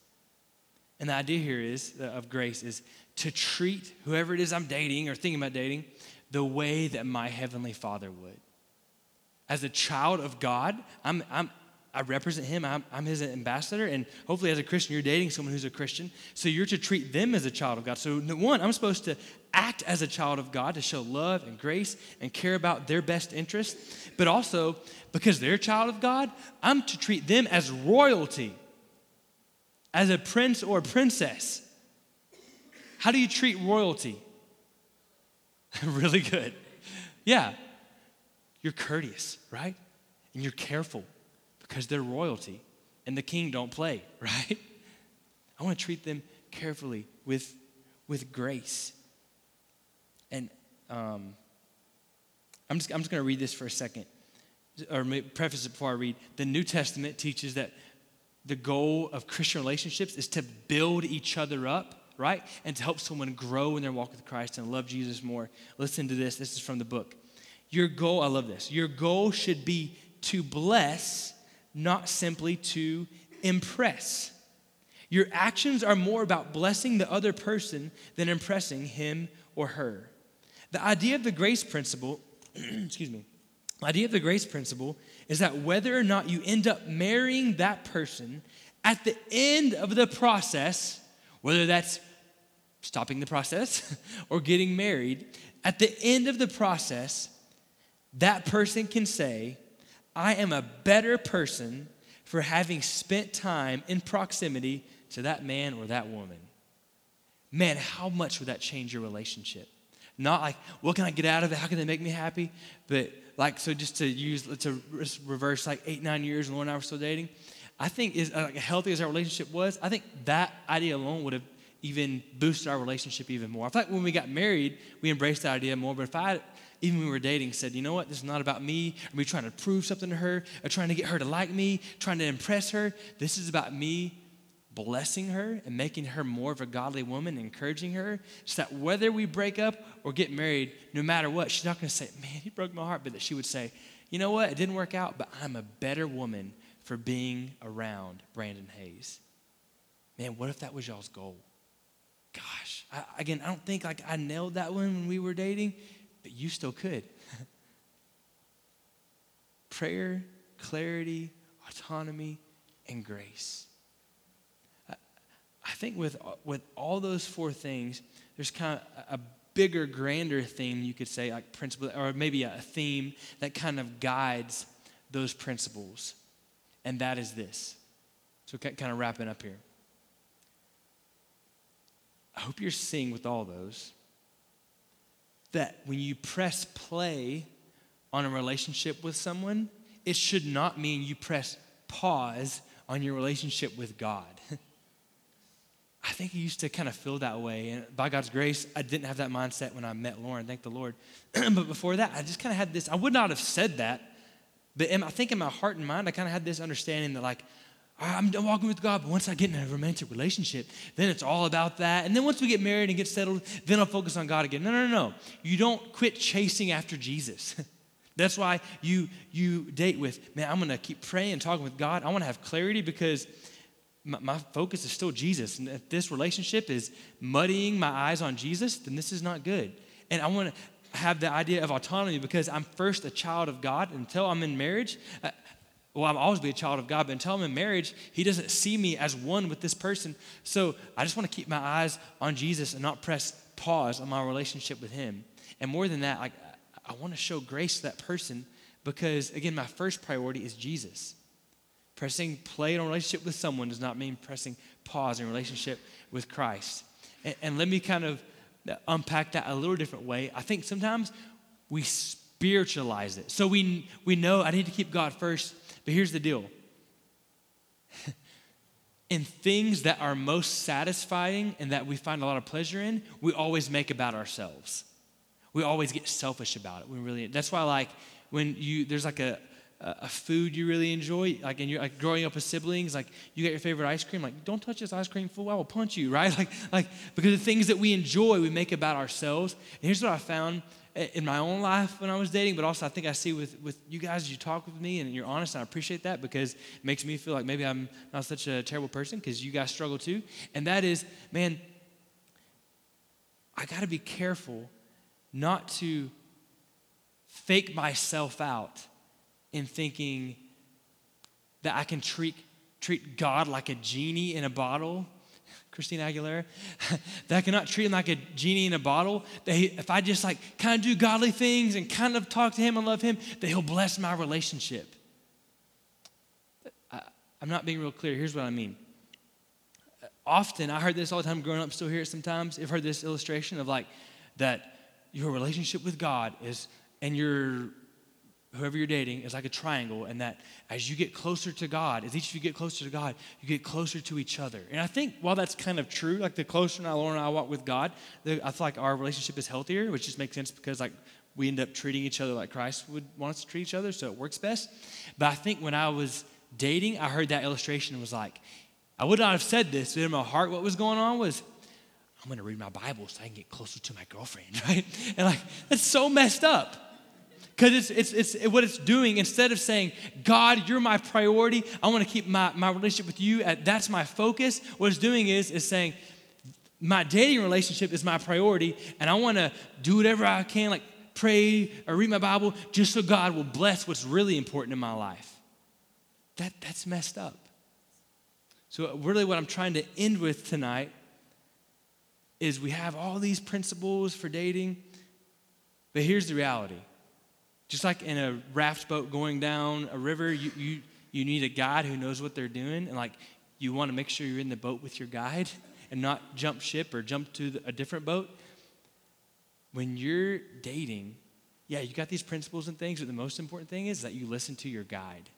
And the idea here is uh, of grace is to treat whoever it is I'm dating or thinking about dating the way that my heavenly Father would. As a child of God, I'm, I'm, I represent him. I'm, I'm, his ambassador. And hopefully, as a Christian, you're dating someone who's a Christian. So you're to treat them as a child of God. So, one, I'm supposed to act as a child of God to show love and grace and care about their best interest. But also, because they're a child of God, I'm to treat them as royalty, as a prince or a princess. How do you treat royalty? [laughs] really good. Yeah. You're courteous, right? And you're careful because they're royalty and the king don't play, [laughs] right? I want to treat them carefully with, with grace. And um, I'm just, I'm just going to read this for a second, or preface it before I read. The New Testament teaches that the goal of Christian relationships is to build each other up, right? And to help someone grow in their walk with Christ and love Jesus more. Listen to this. This is from the book. Your goal, I love this. Your goal should be to bless, not simply to impress. Your actions are more about blessing the other person than impressing him or her. The idea of the grace principle, [clears throat] excuse me, the idea of the grace principle is that whether or not you end up marrying that person, at the end of the process, whether that's stopping the process [laughs] or getting married, at the end of the process, that person can say, I am a better person for having spent time in proximity to that man or that woman. Man, how much would that change your relationship? Not like, what can I get out of it? How can they make me happy? But like, so just to use, to reverse like eight, nine years, and Lauren and I were still dating, I think is uh, like healthy as our relationship was, I think that idea alone would have even boosted our relationship even more. I feel like when we got married, we embraced the idea more. But if I, even when we were dating, said, you know what, this is not about me, or me trying to prove something to her, or trying to get her to like me, trying to impress her. This is about me blessing her and making her more of a godly woman, encouraging her, so that whether we break up or get married, no matter what, she's not going to say, man, he broke my heart, but that she would say, you know what, it didn't work out, but I'm a better woman for being around Brandon Hayes. Man, what if that was y'all's goal? Gosh, I, again, I don't think like I nailed that one when we were dating, but you still could. [laughs] Prayer, clarity, autonomy, and grace. I think with, with all those four things, there's kind of a bigger, grander theme, you could say, like principle, or maybe a theme that kind of guides those principles. And that is this. So, kind of wrapping up here. I hope you're seeing with all those that when you press play on a relationship with someone, it should not mean you press pause on your relationship with God. [laughs] I think I used to kind of feel that way. And by God's grace, I didn't have that mindset when I met Lauren, thank the Lord. [clears throat] but before that, I just kind of had this, I would not have said that, but in, I think in my heart and mind, I kind of had this understanding that, like, I'm walking with God, but once I get in a romantic relationship, then it's all about that. And then once we get married and get settled, then I'll focus on God again. No, no, no. You don't quit chasing after Jesus. [laughs] That's why you you date with, man, I'm gonna keep praying and talking with God. I wanna have clarity because my, my focus is still Jesus. And if this relationship is muddying my eyes on Jesus, then this is not good. And I want to have the idea of autonomy because I'm first a child of God until I'm in marriage. Uh, Well, I'll always be a child of God, but until I'm in marriage, He doesn't see me as one with this person. So I just want to keep my eyes on Jesus and not press pause on my relationship with Him. And more than that, like I want to show grace to that person because, again, my first priority is Jesus. Pressing play in a relationship with someone does not mean pressing pause in relationship with Christ. And, and let me kind of unpack that a little different way. I think sometimes we spiritualize it. So we, we know I need to keep God first, but here's the deal. [laughs] in things that are most satisfying and that we find a lot of pleasure in, we always make about ourselves. We always get selfish about it. We really that's why like when you there's like a a food you really enjoy, like and you're like growing up with siblings, like you get your favorite ice cream, like don't touch this ice cream, fool, I will punch you, [laughs] right? Like, like because the things that we enjoy, we make about ourselves. And here's what I found in my own life when I was dating, but also I think I see with, with you guys, you talk with me and you're honest, and I appreciate that because it makes me feel like maybe I'm not such a terrible person because you guys struggle too. And that is, man, I got to be careful not to fake myself out in thinking that I can treat, treat God like a genie in a bottle. Christina Aguilera, [laughs] that I cannot treat him like a genie in a bottle. That he, if I just like kind of do godly things and kind of talk to him and love him, that he'll bless my relationship. I, I'm not being real clear. Here's what I mean. Often, I heard this all the time growing up, still hear it sometimes. I've heard this illustration of like that your relationship with God is, and your whoever you're dating is like a triangle, and that as you get closer to God, as each of you get closer to God, you get closer to each other. And I think while that's kind of true, like the closer now Lauren and I walk with God, the, I feel like our relationship is healthier, which just makes sense because like we end up treating each other like Christ would want us to treat each other, so it works best. But I think when I was dating, I heard that illustration and was like, I would not have said this, but in my heart, what was going on was, I'm gonna read my Bible so I can get closer to my girlfriend, [laughs] right? And like, that's so messed up. Because it's, it's, it's what it's doing, instead of saying, God, you're my priority, I wanna keep my, my relationship with you, at, that's my focus, what it's doing is, is saying, my dating relationship is my priority, and I wanna do whatever I can, like pray or read my Bible, just so God will bless what's really important in my life. That, that's messed up. So, really, what I'm trying to end with tonight is we have all these principles for dating, but here's the reality. Just like in a raft boat going down a river, you, you, you need a guide who knows what they're doing, and like you want to make sure you're in the boat with your guide [laughs] and not jump ship or jump to a different boat. When you're dating, yeah, you got these principles and things, but the most important thing is that you listen to your guide,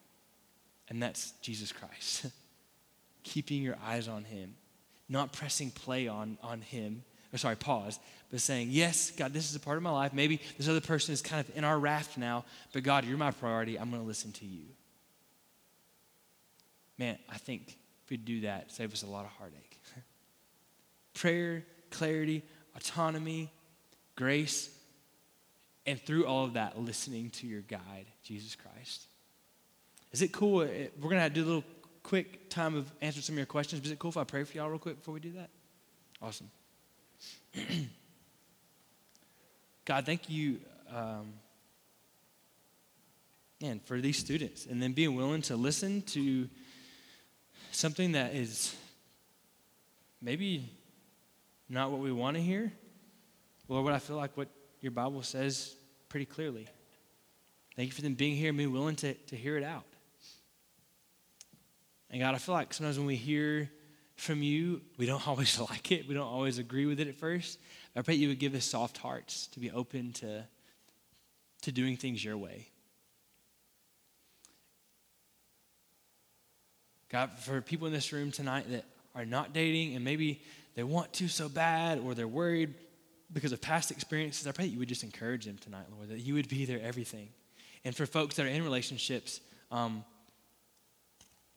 and that's Jesus Christ. [laughs] Keeping your eyes on Him not pressing play on, on him, or sorry, pause, but saying, Yes, God, this is a part of my life. Maybe this other person is kind of in our raft now, but God, you're my priority. I'm going to listen to you. Man, I think if we do that, save us a lot of heartache. [laughs] Prayer, clarity, autonomy, grace, and through all of that, listening to your guide, Jesus Christ. Is it cool? Eh, we're going to do a little quick time of answering some of your questions. Is it cool if I pray for y'all real quick before we do that? Awesome. [clears throat] God, thank you, um, man, for these students and then being willing to listen to something that is maybe not what we want to hear, or what I feel like what your Bible says pretty clearly. Thank you for them being here and being willing to, to hear it out. And God, I feel like sometimes when we hear from you, we don't [laughs] always like it. We don't always agree with it at first. I pray you would give us soft hearts to be open to, to doing things your way. God, for people in this room tonight that are not dating and maybe they want to so bad or they're worried because of past experiences, I pray you would just encourage them tonight, Lord, that you would be their everything. And for folks that are in relationships, um,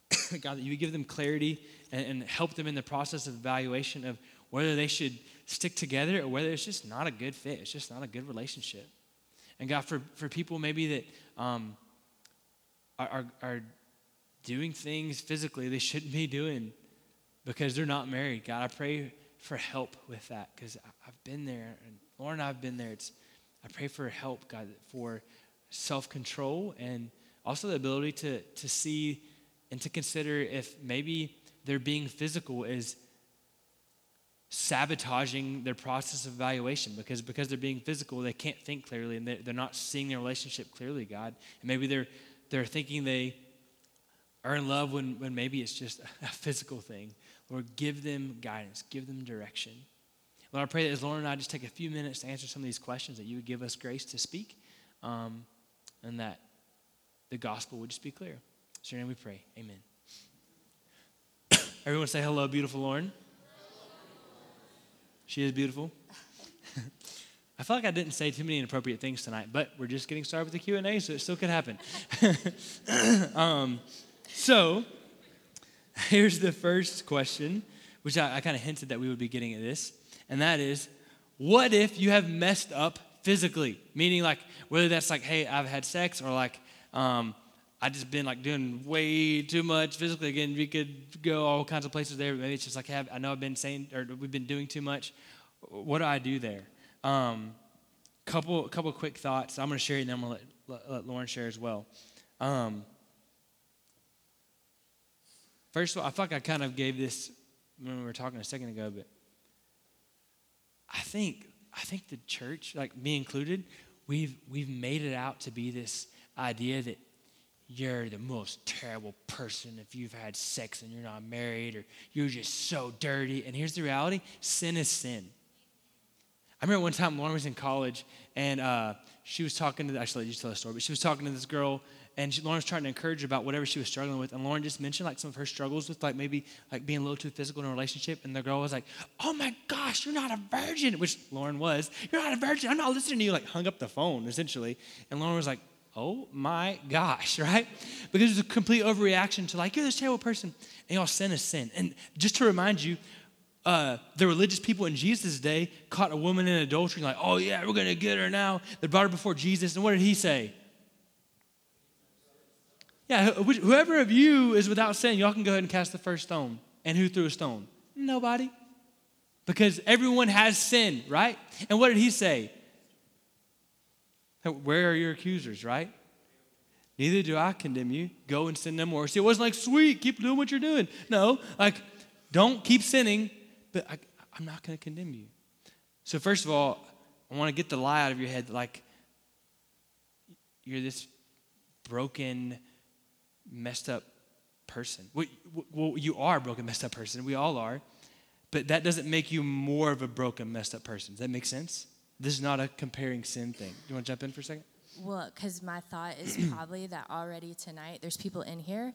[coughs] God, that you would give them clarity and, and, help them in the process of evaluation of whether they should stick together or whether it's just not a good fit. It's just not a good relationship. And God, for, for people maybe that um, are, are, are doing things physically they shouldn't be doing because they're not married, God, I pray for help with that because I've been there and Lauren and I've been there. It's, I pray for help, God, for self control and also the ability to, to see and to consider if maybe their being physical is sabotaging their process of evaluation because because they're being physical they can't think clearly and they're not seeing their relationship clearly god and maybe they're they're thinking they are in love when, when maybe it's just [laughs] a physical thing lord give them guidance give them direction lord i pray that as lauren and i just take a few minutes to answer some of these questions that you would give us grace to speak um, and that the gospel would just be clear it's your name we pray. Amen. Everyone say hello, beautiful Lauren. She is beautiful. [laughs] I feel like I didn't say too many inappropriate things tonight, but we're just getting started with the Q and A, so it still could happen. [laughs] um, so, [laughs] here's the first question, which I, I kind of hinted that we would be getting at this, and that is, what if you have messed up physically? Meaning, like whether that's like, hey, I've had sex, or like, um, I just been like doing way too much physically. Again, we could go all kinds of places there. Maybe it's just like have, I know I've been saying or we've been doing too much. What do I do there? Um, couple couple quick thoughts. I'm going to share and then I'm going to let, let, Lauren share as well. Um, first of all, I feel like I kind of gave this when we were talking a second ago, but I think I think the church, like me included, we've we've made it out to be this idea that you're the most terrible person if you've had sex and you're not married or you're just so dirty. And here's the reality sin is sin. I remember one time Lauren was in college and uh, she was talking to, actually, let you tell the story, but she was talking to this girl and she, Lauren was trying to encourage her about whatever she was struggling with. And Lauren just mentioned like some of her struggles with like maybe like being a little too physical in a relationship. And the girl was like, "Oh my gosh, you're not a virgin," which Lauren was. You're not a virgin. I'm not listening to you. Like hung up the phone essentially. And Lauren was like, "Oh my gosh," [laughs] right? Because it's a complete overreaction to like you're this terrible person, and y'all sin is sin. And just to remind you, uh, the religious people in Jesus' day caught a woman in adultery, like, oh yeah, we're gonna get her now. They brought her before Jesus, and what did he say? Yeah, whoever of you is without sin, y'all can go ahead and cast the first stone. And who threw a stone? Nobody. Because everyone has sin, right? And what did he say? Where are your accusers, right? Neither do I condemn you. Go and sin no more. See, it wasn't like, sweet, keep doing what you're doing. No, like, don't keep sinning but I, I'm not going to condemn you. So, first of all, I want to get the lie out of your head like you're this broken, messed up person. Well, well, you are a broken, messed up person. We all are. But that doesn't make you more of a broken, messed up person. Does that make sense? This is not a comparing sin thing. Do you want to jump in for a second? Well, because my thought is [clears throat] probably that already tonight there's people in here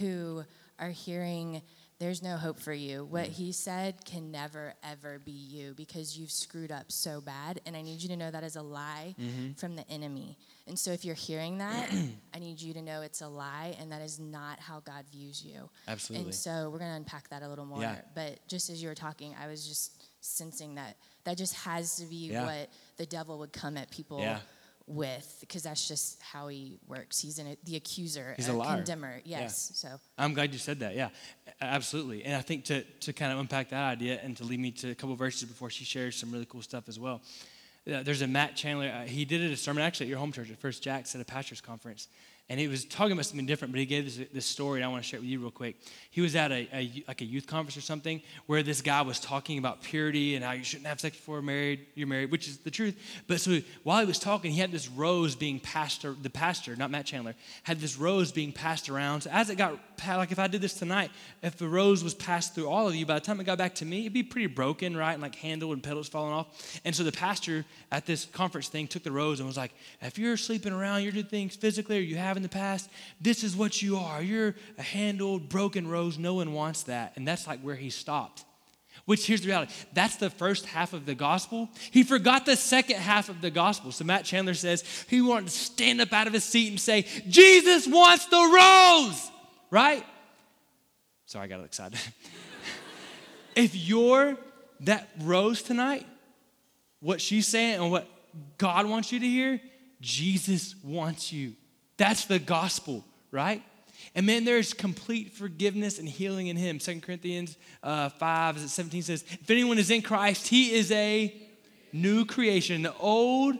who are hearing there's no hope for you. What he said can never, ever be you because you've screwed up so bad. And I need you to know that is a lie mm-hmm. from the enemy. And so if you're hearing that, [clears throat] I need you to know it's a lie and that is not how God views you. Absolutely. And so we're going to unpack that a little more. Yeah. But just as you were talking, I was just sensing that that just has to be yeah. what the devil would come at people. Yeah with because that's just how he works. He's an, the accuser, he's a, a liar. condemner. Yes. Yeah. So I'm glad you said that. Yeah, absolutely. And I think to to kind of unpack that idea and to lead me to a couple verses before she shares some really cool stuff as well. Uh, there's a Matt Chandler. Uh, he did a sermon actually at your home church at First Jax at a pastors conference, and he was talking about something different, but he gave this, this story, and I want to share it with you real quick. He was at a, a, like a youth conference or something where this guy was talking about purity and how you shouldn't have sex before married, you're married, which is the truth. But so while he was talking, he had this rose being passed, the pastor, not Matt Chandler, had this rose being passed around. So as it got, like if I did this tonight, if the rose was passed through all of you, by the time it got back to me, it'd be pretty broken, right? And like handle and petals falling off. And so the pastor at this conference thing took the rose and was like, if you're sleeping around, you're doing things physically or you have in the past, this is what you are. You're a handled, broken rose. No one wants that. And that's like where he stopped. Which here's the reality that's the first half of the gospel. He forgot the second half of the gospel. So Matt Chandler says he wanted to stand up out of his seat and say, Jesus wants the rose, right? Sorry, I got excited. [laughs] if you're that rose tonight, what she's saying and what God wants you to hear, Jesus wants you. That's the gospel, right? And man, there's complete forgiveness and healing in him. Second Corinthians uh, 5, 17 says, If anyone is in Christ, he is a new creation. The old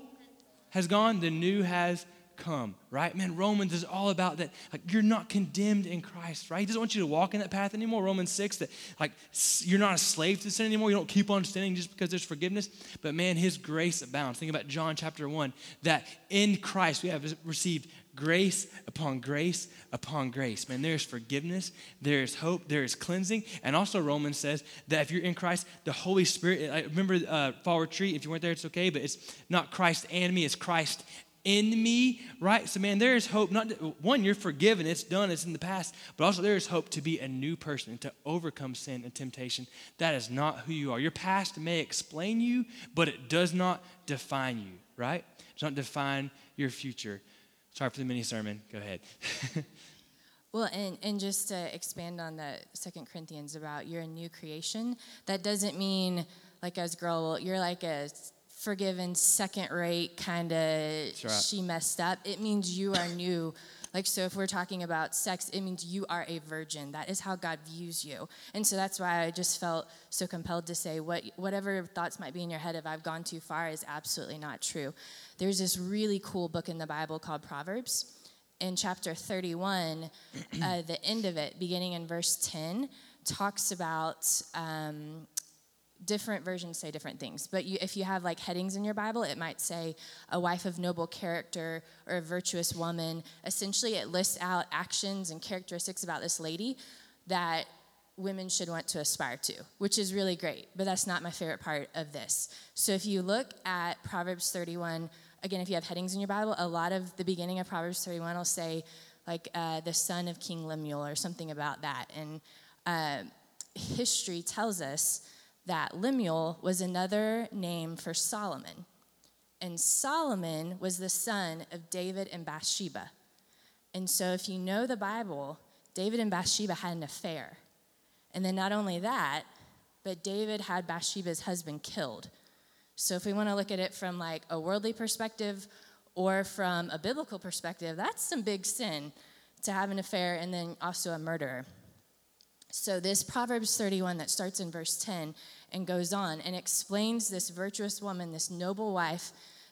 has gone, the new has come, right? Man, Romans is all about that. Like, you're not condemned in Christ, right? He doesn't want you to walk in that path anymore. Romans 6, that like you're not a slave to sin anymore. You don't keep on sinning just because there's forgiveness. But man, his grace abounds. Think about John chapter 1, that in Christ we have received grace upon grace upon grace. Man, there's forgiveness, there's hope, there is cleansing. And also, Romans says that if you're in Christ, the Holy Spirit, I remember uh, Fall Retreat, if you weren't there, it's okay, but it's not Christ and me, it's Christ in me, right? So, man, there is hope. Not one, you're forgiven, it's done, it's in the past, but also there is hope to be a new person and to overcome sin and temptation. That is not who you are. Your past may explain you, but it does not define you, right? It does not define your future. Sorry for the mini sermon. Go ahead. [laughs] well, and, and just to expand on the Second Corinthians about you're a new creation, that doesn't mean like as girl, you're like a forgiven, second rate kind of right. she messed up. It means you are new. Like, so if we're talking about sex, it means you are a virgin. That is how God views you. And so that's why I just felt so compelled to say, what, whatever thoughts might be in your head if I've gone too far is absolutely not true. There's this really cool book in the Bible called Proverbs. In chapter 31, [clears throat] uh, the end of it, beginning in verse 10, talks about um, different versions say different things. But you, if you have like headings in your Bible, it might say a wife of noble character or a virtuous woman. Essentially, it lists out actions and characteristics about this lady that women should want to aspire to, which is really great. But that's not my favorite part of this. So if you look at Proverbs 31, again, if you have headings in your Bible, a lot of the beginning of Proverbs 31 will say, like, uh, the son of King Lemuel or something about that. And uh, history tells us that Lemuel was another name for Solomon. And Solomon was the son of David and Bathsheba. And so, if you know the Bible, David and Bathsheba had an affair. And then, not only that, but David had Bathsheba's husband killed. So, if we want to look at it from like a worldly perspective or from a biblical perspective, that's some big sin to have an affair and then also a murderer. So, this Proverbs 31 that starts in verse 10 and goes on and explains this virtuous woman, this noble wife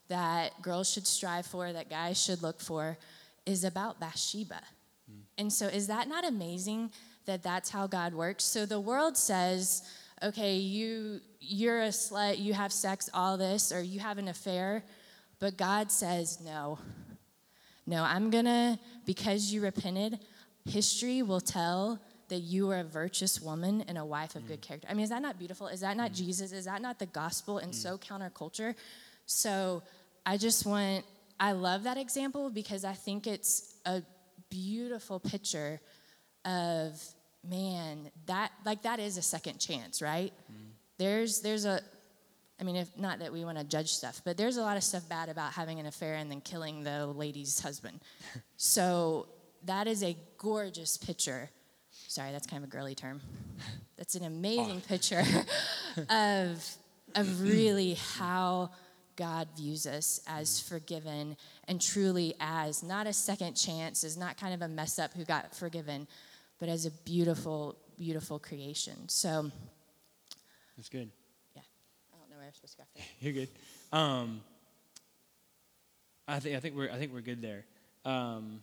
that girls should strive for, that guys should look for, is about Bathsheba. Mm. And so, is that not amazing that that's how God works? So, the world says, okay, you, you're a slut, you have sex, all this, or you have an affair. But God says, no. No, I'm gonna, because you repented, history will tell that you are a virtuous woman and a wife of mm. good character. I mean, is that not beautiful? Is that not mm. Jesus? Is that not the gospel and mm. so counterculture? So I just want, I love that example because I think it's a beautiful picture of man that like that is a second chance right mm. there's there's a i mean if not that we want to judge stuff but there's a lot of stuff bad about having an affair and then killing the lady's husband [laughs] so that is a gorgeous picture sorry, that's kind of a girly term. That's an amazing oh. picture [laughs] of, of really how God views us as forgiven and truly as not a second chance, as not kind of a mess up who got forgiven, but as a beautiful, beautiful creation. So that's good. Yeah. I don't know where I'm supposed to go after [laughs] You're good. Um, I think I think we're I think we're good there. Um,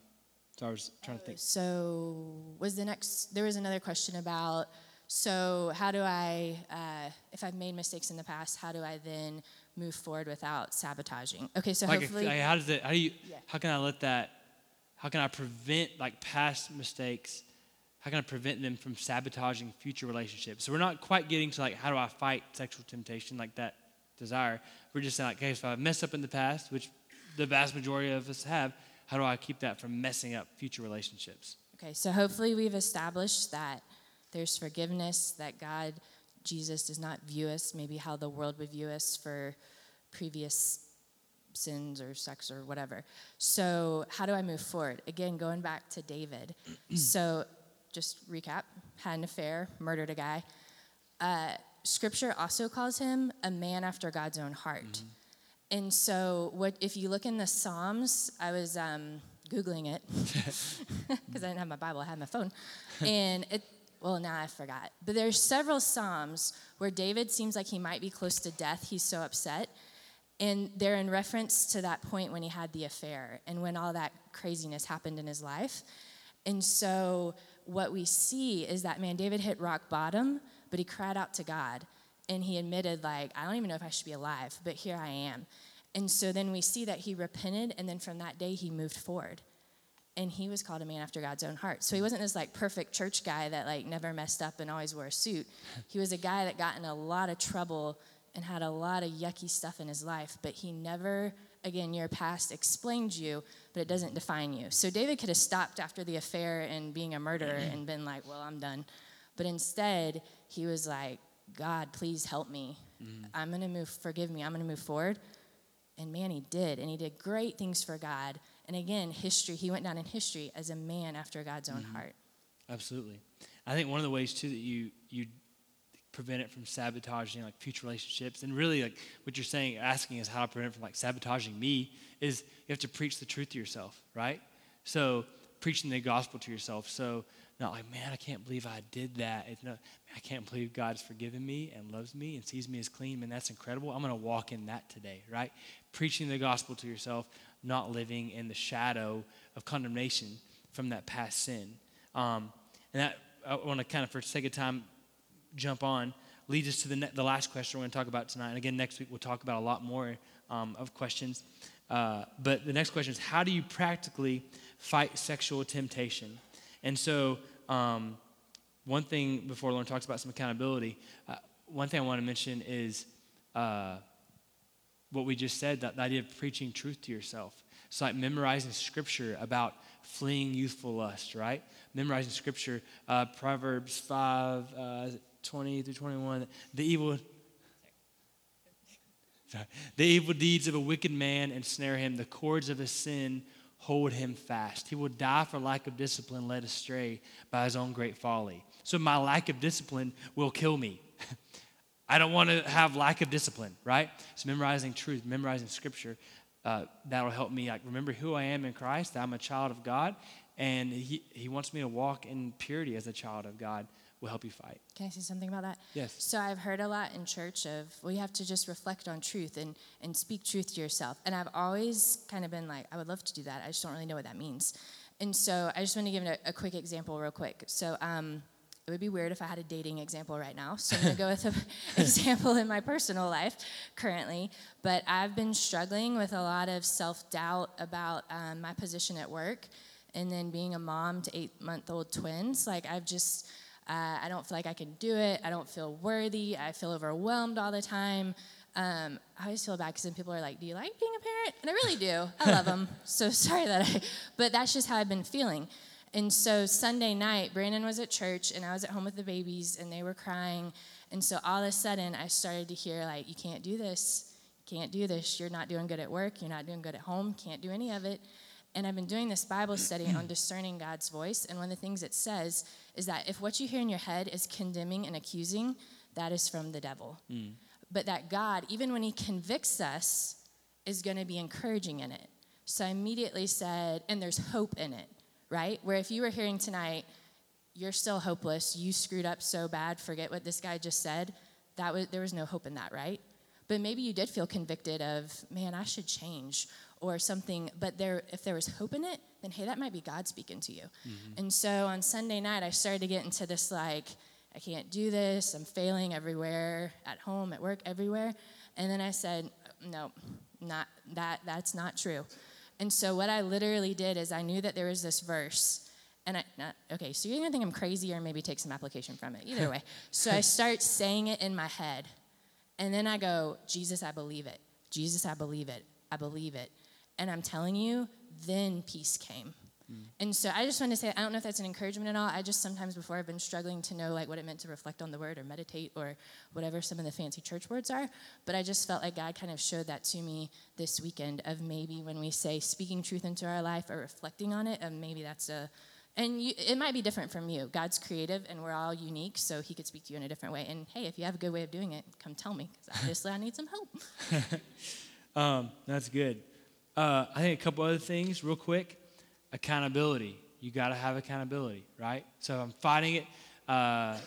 so I was trying to think. So was the next? There was another question about. So how do I, uh, if I've made mistakes in the past, how do I then move forward without sabotaging? Okay, so like hopefully. Like how does it? How do you? Yeah. How can I let that? How can I prevent like past mistakes? How can I prevent them from sabotaging future relationships? So we're not quite getting to like how do I fight sexual temptation, like that desire. We're just saying like, okay, if I messed up in the past, which the vast majority of us have, how do I keep that from messing up future relationships? Okay, so hopefully we've established that there's forgiveness, that God, Jesus, does not view us maybe how the world would view us for previous sins or sex or whatever. So, how do I move forward? Again, going back to David. [clears throat] so, just recap had an affair, murdered a guy. Uh, scripture also calls him a man after God's own heart. Mm-hmm. And so, what if you look in the Psalms? I was um, googling it [laughs] [laughs] because I didn't have my Bible; I had my phone, and it. Well, now I forgot. But there's several Psalms where David seems like he might be close to death. He's so upset, and they're in reference to that point when he had the affair and when all that craziness happened in his life. And so, what we see is that man, David hit rock bottom, but he cried out to God and he admitted like i don't even know if i should be alive but here i am. And so then we see that he repented and then from that day he moved forward. And he was called a man after god's own heart. So he wasn't this like perfect church guy that like never messed up and always wore a suit. [laughs] He was a guy that got in a lot of trouble and had a lot of yucky stuff in his life but he never again your past explained you but it doesn't define you. So david could have stopped after the affair and being a murderer [clears throat] and been like well i'm done. But instead he was like God, please help me. Mm-hmm. I'm going to move, forgive me. I'm going to move forward. And man, he did. And he did great things for God. And again, history, he went down in history as a man after God's own mm-hmm. heart. Absolutely. I think one of the ways, too, that you, you prevent it from sabotaging like future relationships and really like what you're saying asking is how to prevent it from like sabotaging me is you have to preach the truth to yourself right so preaching the gospel to yourself so not like, man, I can't believe I did that. It's not, I can't believe God's forgiven me and loves me and sees me as clean. Man, that's incredible. I'm going to walk in that today, right? Preaching the gospel to yourself, not living in the shadow of condemnation from that past sin. Um, and that, I want to kind of, for sake of time, jump on, lead us to the, ne- the last question we're going to talk about tonight. And again, next week we'll talk about a lot more um, of questions. Uh, but the next question is how do you practically fight sexual temptation? And so, um, one thing before Lauren talks about some accountability, uh, one thing I want to mention is uh, what we just said, that the idea of preaching truth to yourself. It's like memorizing scripture about fleeing youthful lust, right? Memorizing scripture, uh, Proverbs 5, uh, 20 through 21. The evil, sorry, [laughs] the evil deeds of a wicked man ensnare him. The cords of his sin hold him fast. He will die for lack of discipline, led astray by his own great folly. So my lack of discipline will kill me. [laughs] I don't want to have lack of discipline, right? So memorizing truth, memorizing scripture, uh, that'll help me like remember who I am in Christ. I'm a child of God, and he, he wants me to walk in purity as a child of God. Will help you fight. Can I say something about that? Yes. So I've heard a lot in church of well, you have to just reflect on truth and and speak truth to yourself. And I've always kind of been like, I would love to do that. I just don't really know what that means. And so I just want to give a, a quick example, real quick. So um, it would be weird if I had a dating example right now. So I'm going to go with an [laughs] [laughs] example in my personal life currently. But I've been struggling with a lot of self doubt about um, my position at work and then being a mom to eight month old twins. Like, I've just, uh, I don't feel like I can do it. I don't feel worthy. I feel overwhelmed all the time. Um, I always feel bad because then people are like, "Do you like being a parent?" And I really do. I love [laughs] them. so [laughs] sorry that I, but that's just how I've been feeling. And so Sunday night, Brandon was at church and I was at home with the babies and they were crying. And so all of a sudden, I started to hear, like, you can't do this. You can't do this. You're not doing good at work. You're not doing good at home. Can't do any of it. And I've been doing this Bible study on discerning God's voice. And one of the things it says is that if what you hear in your head is condemning and accusing, that is from the devil. Mm. But that God, even when He convicts us, is going to be encouraging in it. So I immediately said, and there's hope in it right? Where if you were hearing tonight, you're still hopeless, you screwed up so bad, forget what this guy just said, that was, there was no hope in that, right? But maybe you did feel convicted of, man, I should change or something. But there, if there was hope in it, then hey, that might be God speaking to you. Mm-hmm. And so on Sunday night, I started to get into this like, I can't do this. I'm failing everywhere, at home, at work, everywhere. And then I said, no, not that. That's not true. And so what I literally did is I knew that there was this verse. And I, not, okay, so you're gonna think I'm crazy or maybe take some application from it. Either way. [laughs] so I start saying it in my head. And then I go, Jesus, I believe it. Jesus, I believe it. I believe it. And I'm telling you, then peace came. Mm. And so I just want to say, I don't know if that's an encouragement at all. I just sometimes before I've been struggling to know like what it meant to reflect on the word or meditate or whatever some of the fancy church words are. But I just felt like God kind of showed that to me this weekend of maybe when we say speaking truth into our life or reflecting on it, and maybe that's a and you, it might be different from you. God's creative, and we're all unique, so He could speak to you in a different way. And hey, if you have a good way of doing it, come tell me, because obviously I need some help. [laughs] um, that's good. Uh, I think a couple other things, real quick accountability. You got to have accountability, right? So if I'm fighting it. Uh,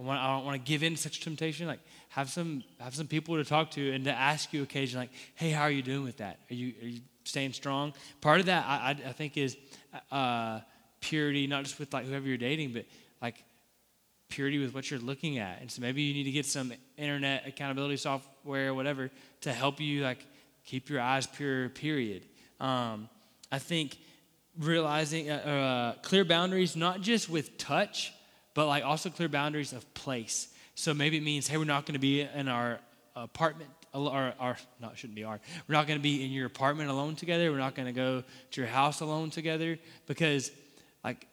I, want, I don't want to give in to such temptation. Like have some have some people to talk to and to ask you occasionally, like, hey, how are you doing with that? Are you are you staying strong? Part of that I, I think is uh, purity, not just with like whoever you're dating, but like purity with what you're looking at. And so maybe you need to get some internet accountability software or whatever to help you like keep your eyes pure. Period. Um, I think realizing uh, uh, clear boundaries, not just with touch, but like also clear boundaries of place. So maybe it means, hey, we're not going to be in our apartment, or our, not shouldn't be our. We're not going to be in your apartment alone together. We're not going to go to your house alone together because, like,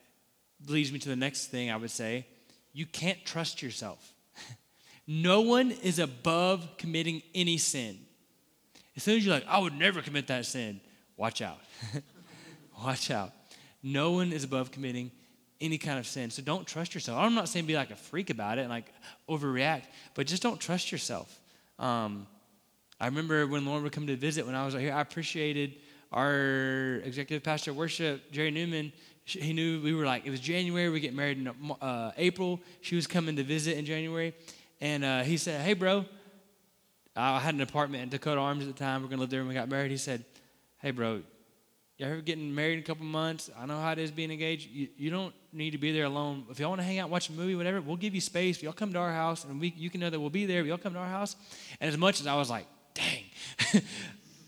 leads me to the next thing I would say. You can't trust yourself. [laughs] no one is above committing any sin. As soon as you're like, I would never commit that sin, watch out. [laughs] Watch out. No one is above committing any kind of sin. So don't trust yourself. I'm not saying be like a freak about it and like overreact, but just don't trust yourself. Um, I remember when Lauren would come to visit when I was here, I appreciated our executive pastor of worship, Jerry Newman. He knew we were like, it was January, we get married in uh, April. She was coming to visit in January. And uh, he said, Hey, bro, I had an apartment in Dakota Arms at the time. We are going to live there when we got married. He said, Hey, bro, you ever getting married in a couple months? I know how it is being engaged. You, you don't need to be there alone. If y'all want to hang out, watch a movie, whatever, we'll give you space. Y'all come to our house, and we, you can know that we'll be there. Y'all come to our house. And as much as I was like, dang, [laughs]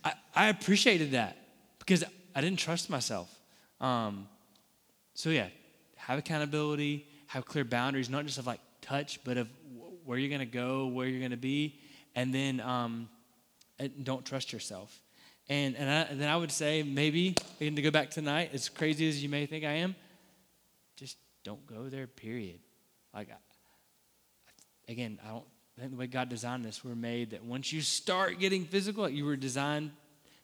I, I appreciated that because I didn't trust myself. Um, so yeah, have accountability, have clear boundaries, not just of like touch, but of where you're going to go, where you're going to be, and then um, don't trust yourself. And, and, I, and then I would say, maybe, and to go back tonight, as crazy as you may think I am, just don't go there, period. Like, again, I don't I think the way God designed this, we're made that once you start getting physical, you were designed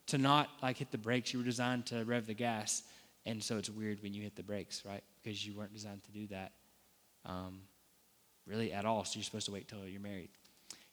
to not like hit the brakes. You were designed to rev the gas. And so it's weird when you hit the brakes, right? Because you weren't designed to do that um, really at all. So you're supposed to wait till you're married.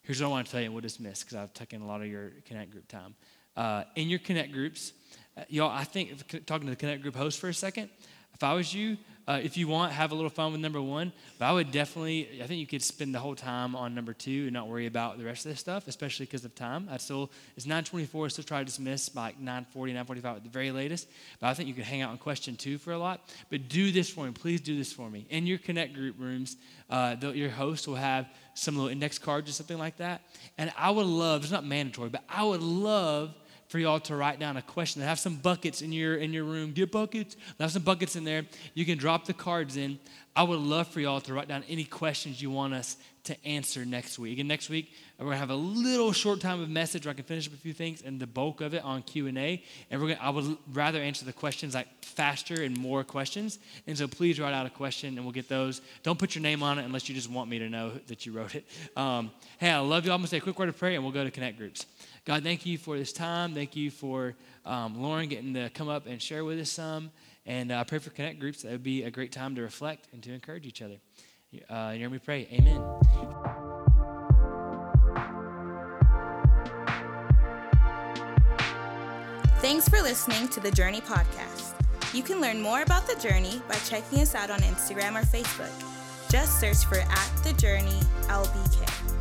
Here's what I want to tell you, we'll dismiss because I've taken a lot of your Connect group time. Uh, in your Connect groups, uh, y'all, I think, talking to the Connect group host for a second, if I was you, uh, if you want, have a little fun with number one. But I would definitely, I think you could spend the whole time on number two and not worry about the rest of this stuff, especially because of time. I'd still, it's 924, I still try to dismiss by like 940, 945 at the very latest. But I think you could hang out on question two for a lot. But do this for me. Please do this for me. In your Connect group rooms, uh, your host will have some little index cards or something like that. And I would love, it's not mandatory, but I would love for y'all to write down a question. Have some buckets in your in your room. Get buckets. Have some buckets in there. You can drop the cards in. I would love for y'all to write down any questions you want us to answer next week. And next week we're gonna have a little short time of message where I can finish up a few things, and the bulk of it on Q and A. And we're gonna I would rather answer the questions like faster and more questions. And so please write out a question, and we'll get those. Don't put your name on it unless you just want me to know that you wrote it. Um, hey, I love you. I'm gonna say a quick word of prayer, and we'll go to connect groups. God, thank you for this time. Thank you for um, Lauren getting to come up and share with us some. And I uh, pray for Connect groups. That would be a great time to reflect and to encourage each other. Uh, your we pray. Amen. Thanks for listening to the Journey Podcast. You can learn more about the Journey by checking us out on Instagram or Facebook. Just search for at the Journey LBK.